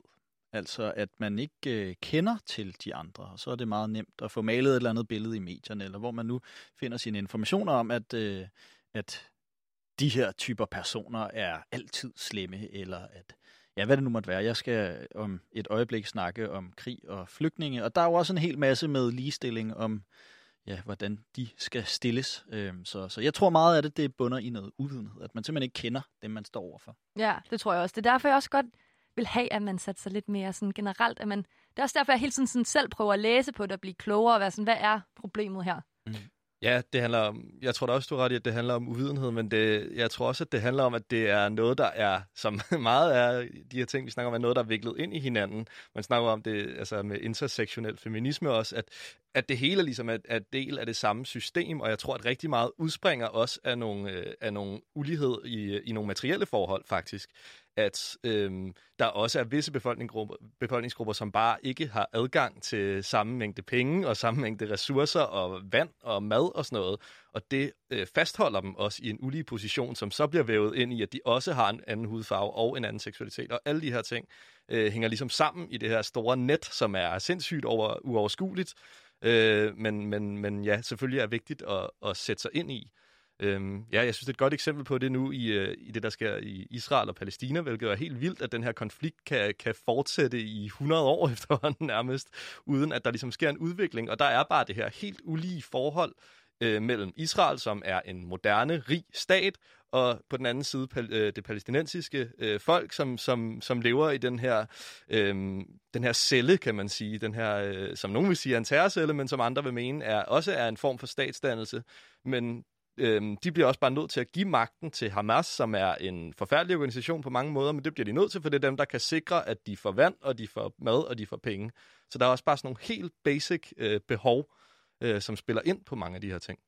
Altså, at man ikke øh, kender til de andre, og så er det meget nemt at få malet et eller andet billede i medierne, eller hvor man nu finder sine informationer om, at, øh, at de her typer personer er altid slemme, eller at, ja, hvad det nu måtte være. Jeg skal om et øjeblik snakke om krig og flygtninge, og der er jo også en hel masse med ligestilling om, ja, hvordan de skal stilles. Øhm, så, så jeg tror meget af det, det bunder i noget uvidenhed, at man simpelthen ikke kender dem, man står overfor. Ja, det tror jeg også. Det er derfor, jeg også godt vil have, at man satte sig lidt mere sådan generelt. At man, det er også derfor, jeg hele tiden sådan selv prøver at læse på det og blive klogere og være sådan, hvad er problemet her? Mm. Ja, det handler om, jeg tror da også, du er ret i, at det handler om uvidenhed, men det, jeg tror også, at det handler om, at det er noget, der er, som [LAUGHS] meget er de her ting, vi snakker om, er noget, der er viklet ind i hinanden. Man snakker om det altså med intersektionel feminisme også, at, at det hele ligesom er, er del af det samme system, og jeg tror, at rigtig meget udspringer også af nogle, øh, af nogle ulighed i, i nogle materielle forhold, faktisk at øhm, der også er visse befolkningsgrupper, befolkningsgrupper, som bare ikke har adgang til samme mængde penge og samme mængde ressourcer og vand og mad og sådan noget. Og det øh, fastholder dem også i en ulige position, som så bliver vævet ind i, at de også har en anden hudfarve og en anden seksualitet. Og alle de her ting øh, hænger ligesom sammen i det her store net, som er sindssygt over, uoverskueligt. Øh, men, men, men ja, selvfølgelig er vigtigt at, at sætte sig ind i. Øhm, ja, jeg synes, det er et godt eksempel på det nu i, øh, i det, der sker i Israel og Palæstina, hvilket er helt vildt, at den her konflikt kan, kan fortsætte i 100 år [LAUGHS] efterhånden nærmest, uden at der ligesom sker en udvikling. Og der er bare det her helt ulige forhold øh, mellem Israel, som er en moderne, rig stat, og på den anden side pal- øh, det palæstinensiske øh, folk, som, som, som lever i den her, øh, den her celle, kan man sige, den her, øh, som nogen vil sige er en terrorcelle, men som andre vil mene er, også er en form for statsdannelse. Men øhm, de bliver også bare nødt til at give magten til Hamas, som er en forfærdelig organisation på mange måder, men det bliver de nødt til, for det er dem, der kan sikre, at de får vand, og de får mad, og de får penge. Så der er også bare sådan nogle helt basic øh, behov, øh, som spiller ind på mange af de her ting.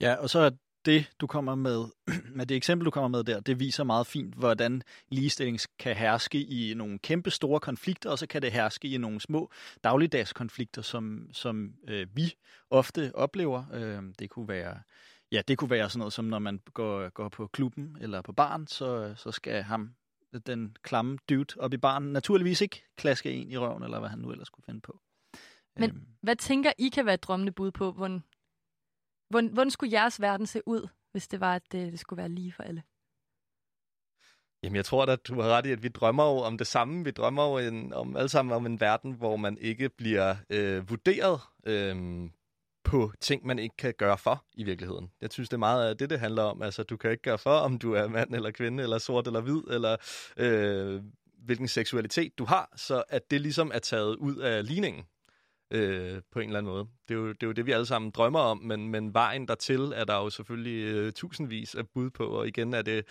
Ja, og så er det, du kommer med, [CLEARS THROAT] med det eksempel, du kommer med der, det viser meget fint, hvordan ligestilling kan herske i nogle kæmpe store konflikter, og så kan det herske i nogle små dagligdags konflikter, som, som øh, vi ofte oplever. Øh, det kunne være Ja, det kunne være sådan noget som, når man går, går på klubben eller på barn, så, så skal ham, den klamme dude op i barnen, naturligvis ikke klaske en i røven, eller hvad han nu ellers kunne finde på. Men øhm. hvad tænker I kan være et drømmende bud på, hvordan, hvordan, hvordan skulle jeres verden se ud, hvis det var, at det, det skulle være lige for alle? Jamen, jeg tror at du har ret i, at vi drømmer jo om det samme. Vi drømmer jo en, om alle sammen om en verden, hvor man ikke bliver øh, vurderet øh, på ting, man ikke kan gøre for i virkeligheden. Jeg synes, det er meget af det, det handler om. Altså, du kan ikke gøre for, om du er mand eller kvinde, eller sort eller hvid, eller øh, hvilken seksualitet du har, så at det ligesom er taget ud af ligningen øh, på en eller anden måde. Det er, jo, det er jo det, vi alle sammen drømmer om, men, men vejen dertil er der jo selvfølgelig øh, tusindvis af bud på, og igen er det,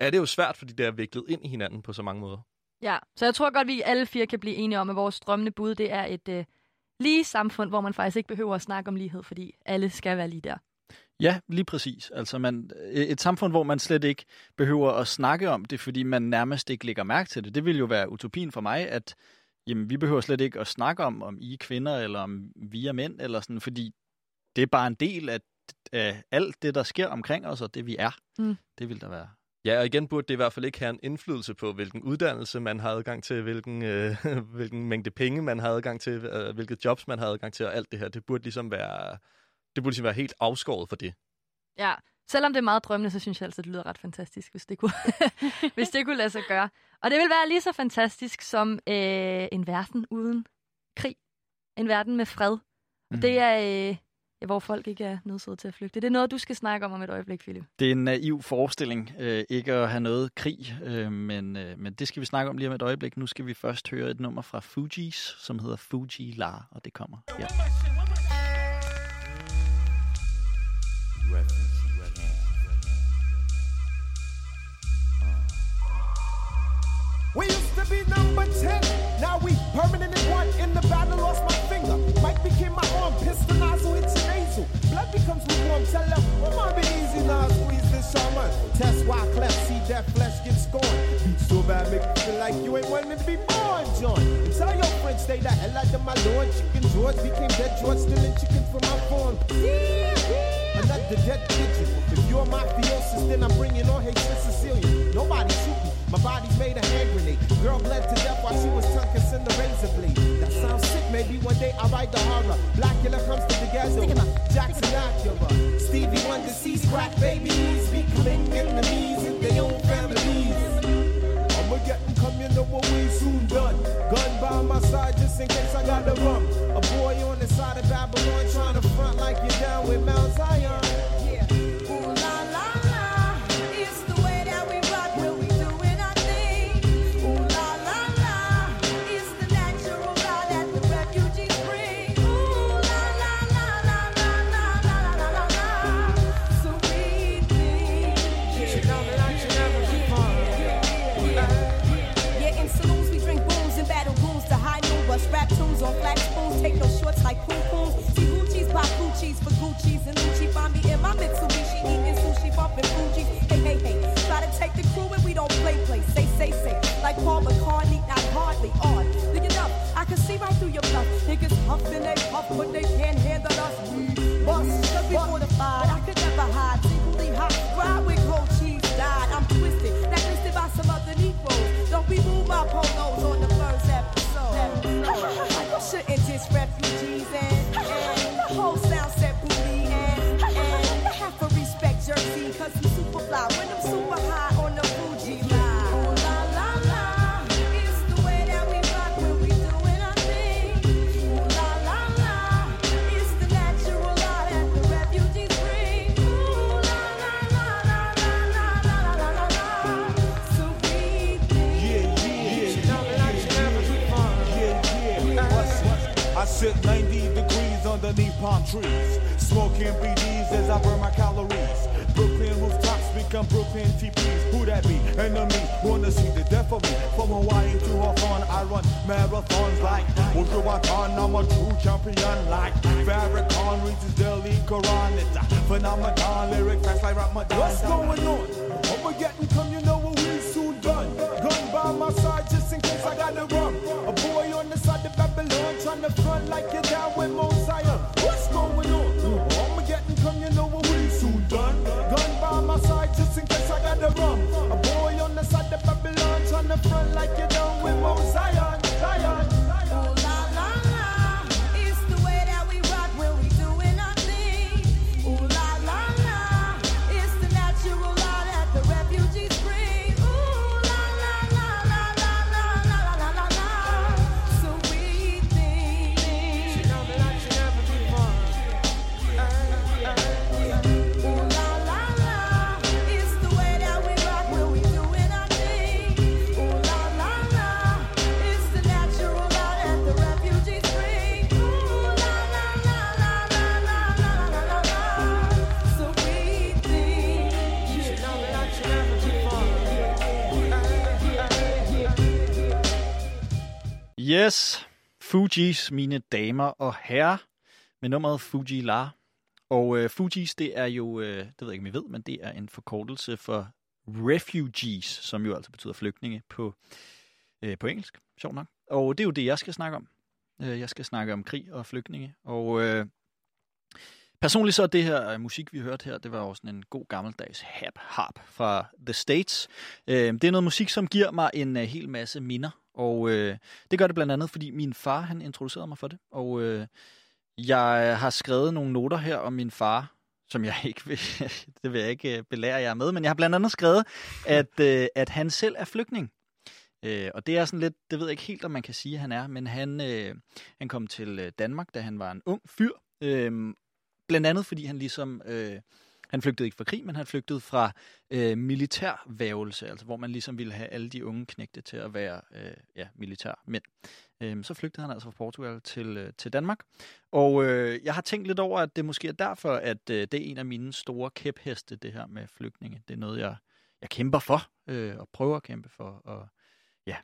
er det jo svært, fordi det er viklet ind i hinanden på så mange måder. Ja, så jeg tror godt, vi alle fire kan blive enige om, at vores drømmende bud, det er et øh, lige samfund, hvor man faktisk ikke behøver at snakke om lighed, fordi alle skal være lige der. Ja, lige præcis. Altså man, et samfund, hvor man slet ikke behøver at snakke om det, fordi man nærmest ikke lægger mærke til det. Det vil jo være utopien for mig, at jamen, vi behøver slet ikke at snakke om, om I er kvinder, eller om vi er mænd, eller sådan, fordi det er bare en del af, af alt det, der sker omkring os, og det vi er. Mm. Det vil der være. Ja, og igen burde det i hvert fald ikke have en indflydelse på, hvilken uddannelse man har adgang til, hvilken, øh, [LAUGHS] hvilken mængde penge man har adgang til, øh, hvilket jobs man har adgang til, og alt det her. Det burde ligesom være, det burde ligesom være helt afskåret for det. Ja, selvom det er meget drømmende, så synes jeg altså, det lyder ret fantastisk, hvis det kunne, [LAUGHS] hvis det kunne lade sig gøre. Og det vil være lige så fantastisk som øh, en verden uden krig. En verden med fred. Og mm. det er, øh, hvor folk ikke er nødsaget til at flygte. Det er noget, du skal snakke om om et øjeblik, Philip. Det er en naiv forestilling, øh, ikke at have noget krig, øh, men, øh, men det skal vi snakke om lige om et øjeblik. Nu skal vi først høre et nummer fra Fugees, som hedder Fuji La, og det kommer her. We used to be number 10, now we permanent be easy now, why see that flesh get scorned. So bad, make you feel like you ain't wanting to be born, John. Tell your friends, stay the hell out of my lord. Chicken George became dead George, stealing chicken from my. Another dead pigeon. If you're mafiosis, then I'm bringing on Haitian Sicilian. Nobody shoot me. My body's made a hand grenade. Girl bled to death while she was tongue kissing the razor blade. That sounds sick. Maybe one day I'll write the horror. Blackula comes to the ghetto. Jackson Acura. Stevie Wonder sees crack babies becoming enemies in their own families. I'ma get them come, you know we soon done. Gun by my side just in case I got the rum. A boy on the side of Babylon trying to front like you're down with Mount Zion. Like Paul McCartney, not hardly on. Look it up, I can see right through your bluff. Niggas puffin' they palm trees, smoking BDs as I burn my calories. Brooklyn rooftops become Brooklyn TPs. Who that be? Enemy, wanna see the death of me. From Hawaii to Hawthorne, I run marathons like Wujuwatan. I'm a true champion like Farrakhan reads daily Quran. It's a phenomenon, lyric fast like Ramadan. What's going on? Hope we're getting come, you know what we soon done. Gun by my side just in case I got the rum. A boy on the side of Babylon trying to front like you're down with Mount Yes, Fuji's, mine damer og herrer, med nummeret Fuji La. Og øh, Fuji's, det er jo, øh, det ved jeg ikke, om I ved, men det er en forkortelse for refugees, som jo altså betyder flygtninge på, øh, på engelsk, sjovt nok. Og det er jo det, jeg skal snakke om. Øh, jeg skal snakke om krig og flygtninge. Og øh, personligt så er det her øh, musik, vi hørte her, det var jo sådan en god gammeldags hap harp fra The States. Øh, det er noget musik, som giver mig en øh, hel masse minder. Og øh, det gør det blandt andet, fordi min far, han introducerede mig for det. Og øh, jeg har skrevet nogle noter her om min far, som jeg [LAUGHS] ikke vil, det vil jeg ikke øh, belære jer med, men jeg har blandt andet skrevet, at, øh, at han selv er flygtning. Øh, og det er sådan lidt, det ved jeg ikke helt, om man kan sige, at han er, men han, øh, han kom til øh, Danmark, da han var en ung fyr. Øh, blandt andet, fordi han ligesom, øh, han flygtede ikke fra krig, men han flygtede fra øh, militærvævelse, altså hvor man ligesom ville have alle de unge knægte til at være øh, ja, militærmænd. Øh, så flygtede han altså fra Portugal til, øh, til Danmark. Og øh, jeg har tænkt lidt over, at det måske er derfor, at øh, det er en af mine store kæpheste, det her med flygtninge. Det er noget, jeg, jeg kæmper for, øh, og prøver at kæmpe for, og ja.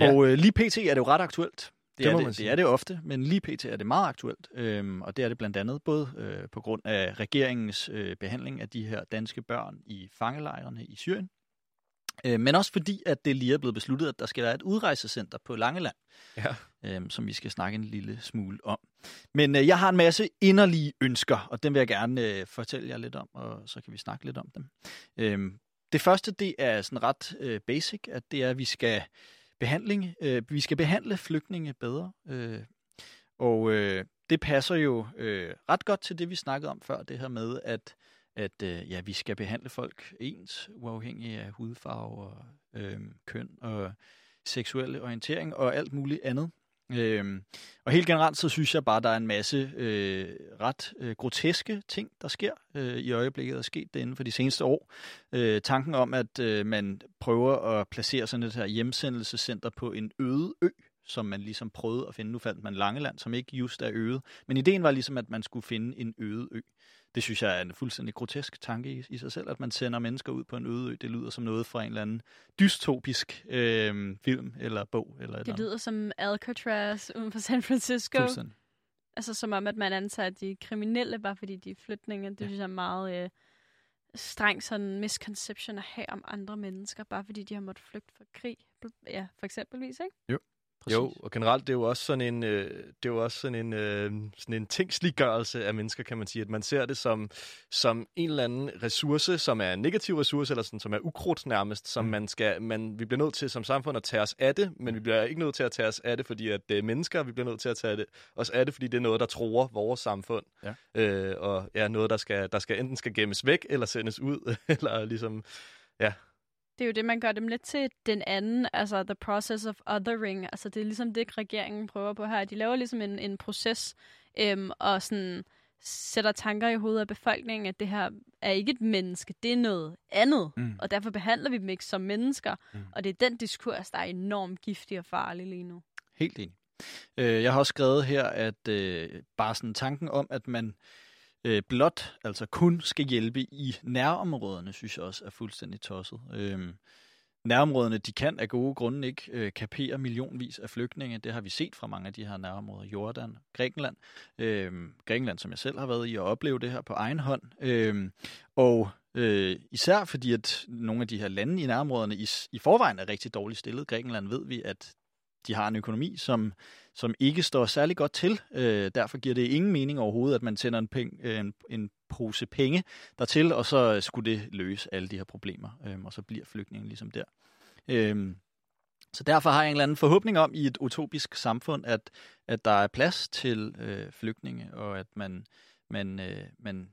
Ja. Og øh, lige pt. er det jo ret aktuelt. Det, Det er det, det er det ofte, men lige pt. er det meget aktuelt. Øhm, og det er det blandt andet både øh, på grund af regeringens øh, behandling af de her danske børn i fangelejrene i Syrien, øh, men også fordi, at det lige er blevet besluttet, at der skal være et udrejsecenter på Langeland, Ja. øh, som vi skal snakke en lille smule om. Men øh, jeg har en masse inderlige ønsker, og dem vil jeg gerne øh, fortælle jer lidt om, og så kan vi snakke lidt om dem. Øh, det første, det er sådan ret øh, basic, at det er, at vi skal behandling, øh, vi skal behandle flygtninge bedre. Øh, og øh, det passer jo øh, ret godt til det, vi snakkede om før, det her med, at, at øh, ja, vi skal behandle folk ens, uafhængig af hudfarve og øh, køn og seksuel orientering og alt muligt andet. Øhm, og helt generelt så synes jeg bare, der er en masse øh, ret øh, groteske ting, der sker øh, i øjeblikket og er sket det inden for de seneste år. Øh, tanken om, at øh, man prøver at placere sådan et her hjemsendelsescenter på en øde ø, som man ligesom prøvede at finde. Nu fandt man Langeland, som ikke just er øde. Men ideen var ligesom, at man skulle finde en øde ø. Det synes jeg er en fuldstændig grotesk tanke i, i sig selv, at man sender mennesker ud på en øde ø. Det lyder som noget fra en eller anden dystopisk øh, film eller bog. Eller et eller Det lyder som Alcatraz uden for San Francisco. Fuldstændig. Altså som om, at man antager, at de er kriminelle, bare fordi de er flygtninge. Det Ja. synes jeg er meget øh, streng sådan misconception at have om andre mennesker, bare fordi de har måttet flygte fra krig. Ja, for eksempelvis, ikke? Præcis. Jo, og generelt det er jo også sådan en, øh, det er jo også sådan en, øh, sådan en tingsliggørelse af mennesker, kan man sige. At man ser det som, som en eller anden ressource, som er en negativ ressource, eller sådan, som er ukrudt nærmest, som Mm. man skal, man, vi bliver nødt til som samfund at tage os af det, men vi bliver ikke nødt til at tage os af det, fordi at det er mennesker, vi bliver nødt til at tage det, os af det, fordi det er noget, der tror vores samfund. Ja. Øh, og ja, noget, der skal, der skal enten skal gemmes væk, eller sendes ud, [LAUGHS] eller ligesom, Det er jo det, man gør dem lidt til den anden, altså the process of othering. Altså det er ligesom det, regeringen prøver på her. De laver ligesom en, en proces, øhm, og sådan sætter tanker i hovedet af befolkningen, at det her er ikke et menneske, det er noget andet. Mm. Og derfor behandler vi dem ikke som mennesker. Mm. Og det er den diskurs, der er enormt giftig og farlig lige nu. Helt enig. Øh, jeg har også skrevet her, at øh, bare sådan tanken om, at man øh, Øh, blot, altså kun skal hjælpe i nærområderne, synes jeg også er fuldstændig tosset. Øh, nærområderne, de kan af gode grunde ikke øh, kapere millionvis af flygtninge. Det har vi set fra mange af de her nærområder. Jordan, Grækenland. Øh, Grækenland, som jeg selv har været i og opleve det her på egen hånd. Øh, og øh, især fordi, at nogle af de her lande i nærområderne i, i forvejen er rigtig dårligt stillet. Grækenland ved vi, at de har en økonomi, som, som ikke står særlig godt til. Øh, derfor giver det ingen mening overhovedet, at man sender en, peng, øh, en, en pose penge dertil, og så øh, skulle det løse alle de her problemer, øh, og så bliver flygtningen ligesom der. Øh, så derfor har jeg en eller anden forhåbning om i et utopisk samfund, at, at der er plads til øh, flygtninge, og at man, man, øh, man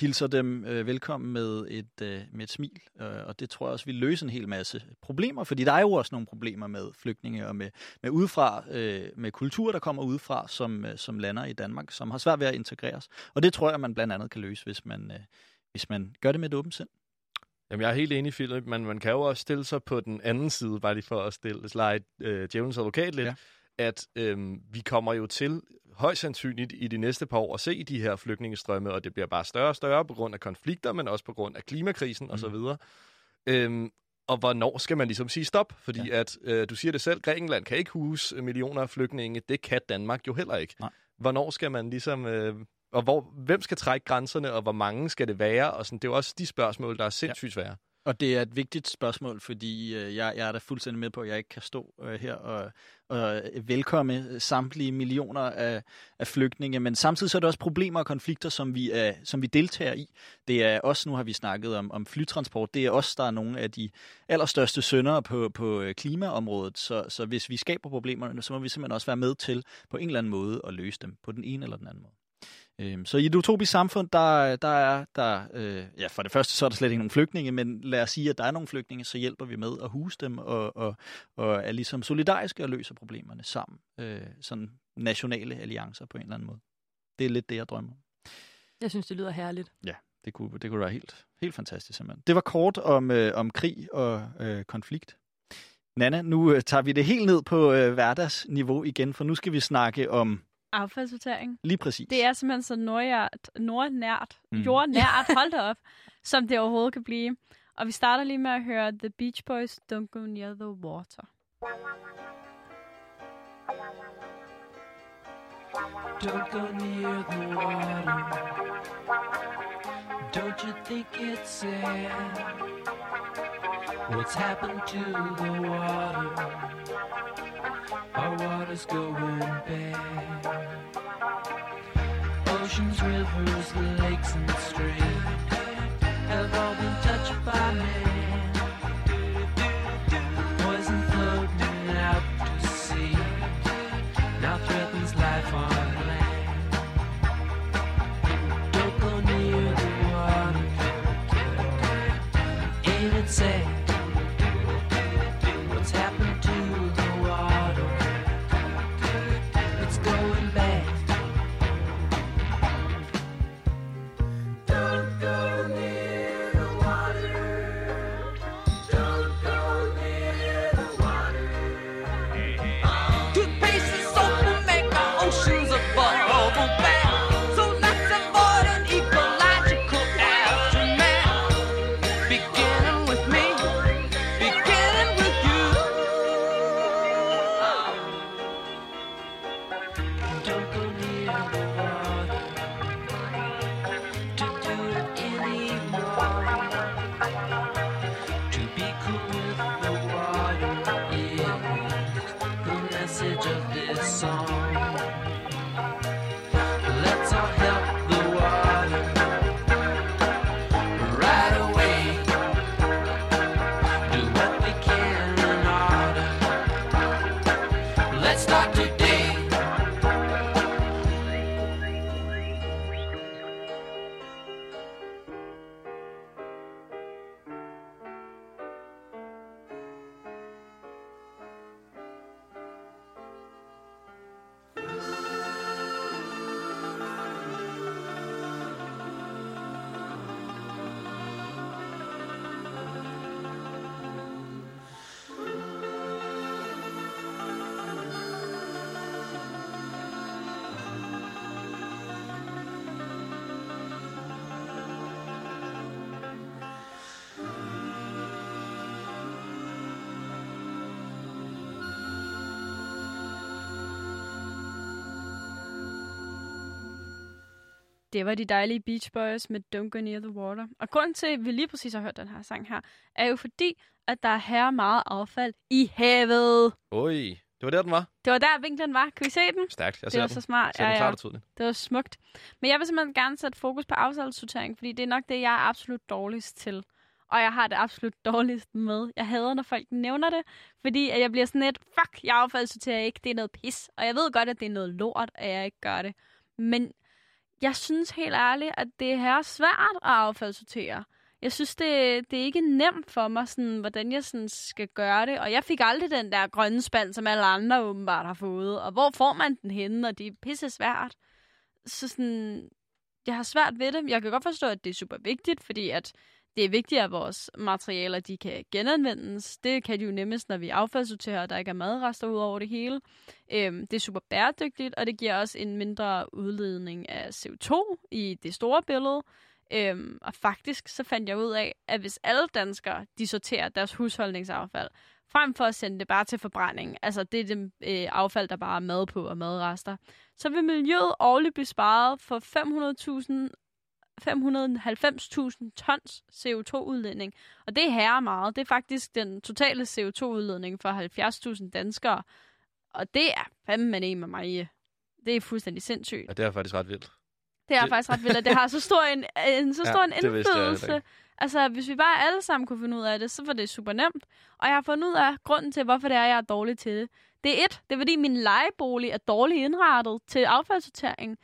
hilser dem øh, velkommen med et, øh, med et smil. Øh, og det tror jeg også vil løse en hel masse problemer, fordi der er jo også nogle problemer med flygtninge og med, med udefra, øh, med kultur, der kommer udefra, som, øh, som lander i Danmark, som har svært ved at integreres. Og det tror jeg, man blandt andet kan løse, hvis man, øh, hvis man gør det med et åbent sind. Jamen, jeg er helt enig, Philip, men man kan jo også stille sig på den anden side, bare lige for at stille lege øh, djævelens advokat lidt, Ja. Ja. at øh, vi kommer jo til højst sandsynligt i de næste par år at se de her flygtningestrømme, og det bliver bare større og større på grund af konflikter, men også på grund af klimakrisen Mm. osv. Øhm, og hvornår skal man ligesom sige stop? Fordi ja. at, øh, du siger det selv, Grækenland kan ikke huse millioner af flygtninge. Det kan Danmark jo heller ikke. Nej. Hvornår skal man ligesom... Øh, og hvor, hvem skal trække grænserne, og hvor mange skal det være? Og sådan, det er jo også de spørgsmål, der er sindssygt svære. Og det er et vigtigt spørgsmål, fordi øh, jeg, jeg er da fuldstændig med på, at jeg ikke kan stå øh, her og, og øh, velkomme samtlige millioner af, af flygtninge, men samtidig så er der også problemer og konflikter, som vi, er, som vi deltager i. Det er også, nu har vi snakket om, om flytransport, det er også der er nogle af de allerstørste syndere på, på øh, klimaområdet, så, så hvis vi skaber problemerne, så må vi simpelthen også være med til på en eller anden måde at løse dem, på den ene eller den anden måde. Øhm, så i et utopisk samfund, der, der er der, øh, ja, for det første så er der slet ikke nogen flygtninge, men lad os sige, at der er nogle flygtninge, så hjælper vi med at huse dem og, og, og er ligesom solidariske og løser problemerne sammen. Øh, sådan nationale alliancer på en eller anden måde. Det er lidt det, jeg drømmer. Jeg synes, det lyder herligt. Ja, det kunne, det kunne være helt, helt fantastisk simpelthen. Det var kort om, øh, om krig og øh, konflikt. Nana, nu øh, tager vi det helt ned på øh, hverdagsniveau igen, for nu skal vi snakke om Affaldssortering. Lige præcis. Det er simpelthen så nordjært, nordnært, mm. jordnært, [LAUGHS] hold da op, som det overhovedet kan blive. Og vi starter lige med at høre The Beach Boys, Don't Go Near the Water. Don't go near the water. Don't you think it's sad? What's happened to the water? Our water's going bad. Oceans, rivers, lakes, and streams have all been touched by man. Det var de dejlige Beach Boys med Don't Go Near the Water. Og grunden til, at vi lige præcis har hørt den her sang her, er jo fordi, at der er her meget affald i havet. Oj, det var der, den var. Det var der, vinklen var. Kan vi se den? Stærkt. Jeg Det ser var den. så smart. Ser den klart og tydeligt. Det var smukt. Men jeg vil simpelthen gerne sætte fokus på affaldssortering, fordi det er nok det, jeg er absolut dårligst til. Og jeg har det absolut [LAUGHS] dårligst med. Jeg hader, når folk nævner det, fordi at jeg bliver sådan lidt, fuck, jeg affaldssorterer ikke, det er noget pis. Og jeg ved godt, at det er noget lort, at jeg ikke gør det. Men jeg synes helt ærligt, at det her er svært at affaldssortere. Jeg synes, det, det er ikke nemt for mig, sådan, hvordan jeg sådan skal gøre det. Og jeg fik aldrig den der grønne spand, som alle andre åbenbart har fået. Og hvor får man den henne? Og det er pisse svært. Så sådan, jeg har svært ved det. Jeg kan godt forstå, at det er super vigtigt, fordi at det er vigtigt, at vores materialer de kan genanvendes. Det kan de jo nemmest, når vi affaldssorterer, og der ikke er madrester ud over det hele. Øhm, det er super bæredygtigt, og det giver også en mindre udledning af CO2 i det store billede. Øhm, og faktisk så fandt jeg ud af, at hvis alle danskere, de sorterer deres husholdningsaffald, frem for at sende det bare til forbrænding, altså det er det øh, affald, der bare er mad på og madrester, så vil miljøet årligt blive sparet for 500.000 590.000 tons CO2-udledning. Og det er herre meget. Det er faktisk den totale CO2-udledning for 70.000 danskere. Og det er fandme en med mig. Det er fuldstændig sindssygt. Ja, det er faktisk ret vildt. Det er det... faktisk ret vildt, at det har så stor en, [LAUGHS] en, så stor Ja, en indflydelse. Altså, hvis vi bare alle sammen kunne finde ud af det, så var det super nemt. Og jeg har fundet ud af grunden til, hvorfor det er, jeg er dårlig til det. Det er et, det er fordi min lejebolig er dårligt indrettet til affaldssortering.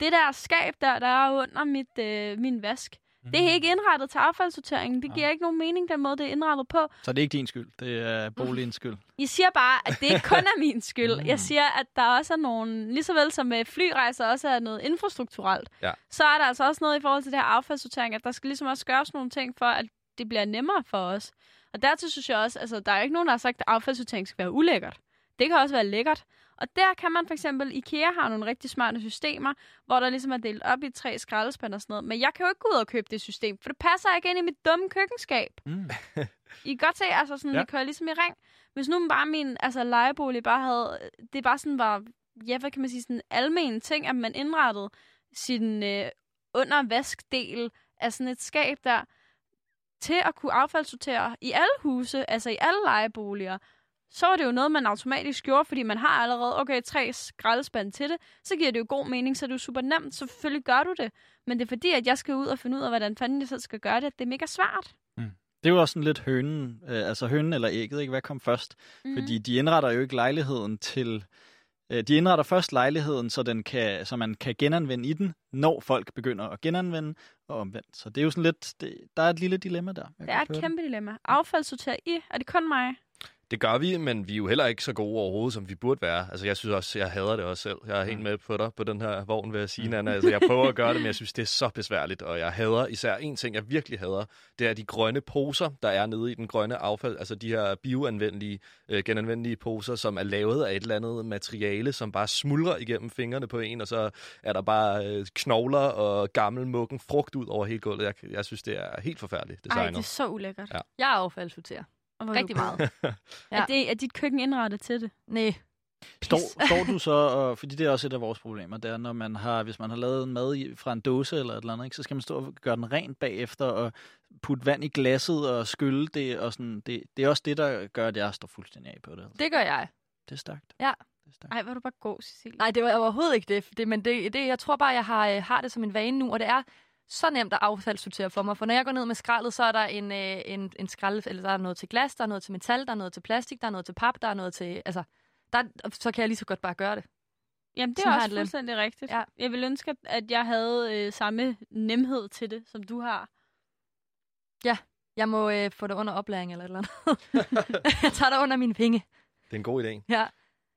Det der skab der, der er under mit, øh, min vask, det er ikke indrettet til affaldssortering. Det giver ikke nogen mening, den måde, det er indrettet på. Så det er ikke din skyld. Det er boligens skyld. [LAUGHS] Jeg siger bare, at det ikke [LAUGHS] kun er min skyld. Jeg siger, at der også er nogle, lige så vel som med flyrejser også er noget infrastrukturelt, Ja. så er der altså også noget i forhold til det her affaldssortering, at der skal ligesom også gøres nogle ting for, at det bliver nemmere for os. Og dertil synes jeg også, altså der er ikke nogen, der har sagt, at affaldssortering skal være ulækkert. Det kan også være lækkert. Og der kan man for eksempel, IKEA har nogle rigtig smarte systemer, hvor der ligesom er delt op i tre skraldespande og sådan noget. Men jeg kan jo ikke gå ud og købe det system, for det passer ikke ind i mit dumme køkkenskab. Mm. I kan godt se, altså sådan, Ja. vi kører ligesom i ring. Hvis nu bare min altså, lejebolig bare havde, det bare sådan var, ja, hvad kan man sige, sådan en almen ting, at man indrettede sin øh, undervaskdel af sådan et skab der, til at kunne affaldssortere i alle huse, altså i alle lejeboliger, så er det jo noget, man automatisk gjorde, fordi man har allerede, okay, tre skraldespande til det, så giver det jo god mening, så er det jo super nemt, så selvfølgelig gør du det. Men det er fordi, at jeg skal ud og finde ud af, hvordan fanden jeg selv skal gøre det, at det er mega svært. Det er jo også sådan lidt hønen, øh, altså hønen eller ægget, ikke? Hvad kom først? Mm. Fordi de indretter jo ikke lejligheden til... Øh, de indretter først lejligheden, så, den kan, så man kan genanvende i den, når folk begynder at genanvende, og omvendt. Så det er jo sådan lidt... Det, der er et lille dilemma der. Jeg Det er et kæmpe dilemma. Affaldssorterer I? Er det kun mig? Det gør vi, men vi er jo heller ikke så gode overhovedet, som vi burde være. Altså, jeg synes også, jeg hader det også selv. Jeg er helt med på dig på den her vogn, vil jeg sige, Nana. Altså, jeg prøver at gøre det, men jeg synes, det er så besværligt. Og jeg hader især en ting, jeg virkelig hader, det er de grønne poser, der er nede i den grønne affald. Altså de her bioanvendelige, øh, genanvendelige poser, som er lavet af et eller andet materiale, som bare smuldrer igennem fingrene på en, og så er der bare øh, knogler og gammel muggen frugt ud over hele gulvet. Jeg, jeg synes, det er helt forfærdeligt Ej, designet. det er så ulækkert. Ja. Jeg affaldssorterer. Og hvor Rigtig du- meget. Ja. Er, det, er dit køkken indrettet til det? Nej. Står, står du så, [LAUGHS] og, fordi det er også et af vores problemer, det er, når man har, hvis man har lavet en mad i, fra en dåse eller et eller andet, ikke, så skal man stå og gøre den rent bagefter, og putte vand i glasset og skylle det, og sådan, det, det er også det, der gør, at jeg står fuldstændig af på det. Det gør jeg. Det er stærkt. Ja. Det er stærkt. Ej, hvor du bare god, Cecilie. Nej, det var overhovedet ikke det. det men det, det, jeg tror bare, jeg har, øh, har det som en vane nu, og det er så nemt at affaldssortere for mig. For når jeg går ned med skraldet, så er der en, øh, en, en skrald, eller der er noget til glas, der er noget til metal, der er noget til plastik, der er noget til pap, der er noget til... Altså, der, så kan jeg lige så godt bare gøre det. Jamen, det Sådan er også det fuldstændig rigtigt. Ja. Jeg vil ønske, at- jeg havde øh, samme nemhed til det, som du har. Jeg må øh, få det under oplæring eller et eller andet. [LAUGHS] jeg tager det under mine penge. Det er en god idé. Ja.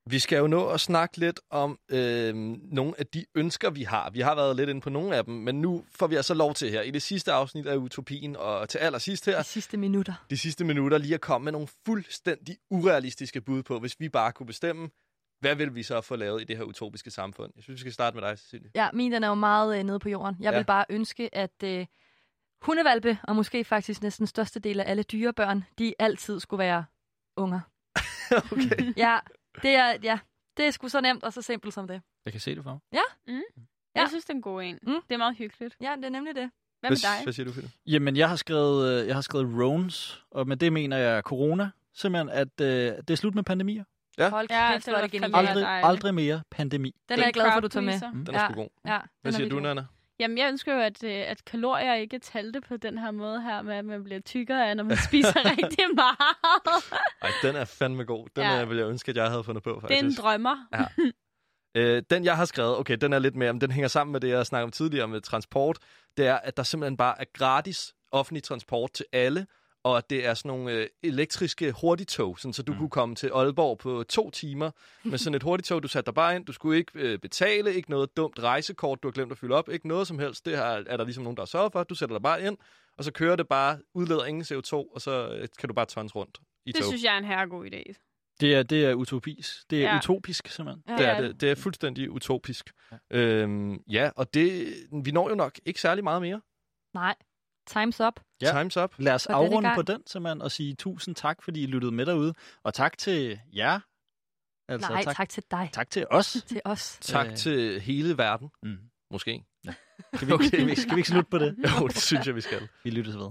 Vi skal jo nå at snakke lidt om øh, nogle af de ønsker, vi har. Vi har været lidt inde på nogle af dem, men nu får vi altså lov til her i det sidste afsnit af Utopien, og til allersidst her, De sidste minutter. de sidste minutter, lige at komme med nogle fuldstændig urealistiske bud på, hvis vi bare kunne bestemme, hvad vil vi så få lavet i det her utopiske samfund? Jeg synes, vi skal starte med dig, Cecilie. Ja, min den er jo meget øh, nede på jorden. Jeg Ja. vil bare ønske, at øh, hundevalpe, og måske faktisk næsten største del af alle dyrebørn, de altid skulle være unger. [LAUGHS] okay. Ja, det er, ja, det er sgu så nemt og så simpelt som det. Jeg kan se det for mig. Jeg Ja. synes, det er en god en. Mm. Det er meget hyggeligt. Ja, det er nemlig det. Hvad med dig? Hvad siger du, Philip? Jamen, jeg har skrevet, øh, jeg har skrevet Rones, og med det mener jeg corona. Simpelthen, at øh, det er slut med pandemier. Ja. Hold Ja, kæft, det hvor er var det genialt. Aldrig, aldrig mere pandemi. Den er jeg glad for, du tager med. pleaser. Den er Ja. sgu god. Ja, Hvad den er siger du. Nana? Jamen, jeg ønsker jo, at, øh, at kalorier ikke talte på den her måde her, med at man bliver tykkere af, når man [LAUGHS] spiser rigtig meget. Ej, den er fandme god. Den Ja. ja. ville jeg ønske, at jeg havde fundet på, det faktisk. er en drømmer. [LAUGHS] Øh, den, jeg har skrevet, okay, den er lidt mere, men den hænger sammen med det, jeg snakkede om tidligere med transport. Det er, at der simpelthen bare er gratis offentlig transport til alle, og at det er sådan nogle øh, elektriske hurtigtog, sådan, så du mm. kunne komme til Aalborg på to timer med sådan et hurtigtog. Du satte dig bare ind, du skulle ikke øh, betale, ikke noget dumt rejsekort, du har glemt at fylde op, ikke noget som helst. Det her er der ligesom nogen, der har sørget for. Du sætter dig bare ind, og så kører det bare, udleder ingen CO2, og så øh, kan du bare tons rundt i Det tog. synes jeg er en herregod idé. Det er, det er utopis. Det er Ja. utopisk, simpelthen. Ja, Det er, det, det er fuldstændig utopisk. Ja, øhm, ja og det, vi når jo nok ikke særlig meget mere. Nej, time's up. Ja. Time's up. Lad os For afrunde på den, simpelthen, og sige tusind tak, fordi I lyttede med derude. Og tak til jer. Altså, Nej, tak. tak til dig. tak til os. [LAUGHS] Til os. Tak Øh. til hele verden, Mm. måske. Skal, vi, okay. skal, vi, skal vi ikke [LAUGHS] slutte på det? Jo, det synes jeg, vi skal. Vi lyttes ved.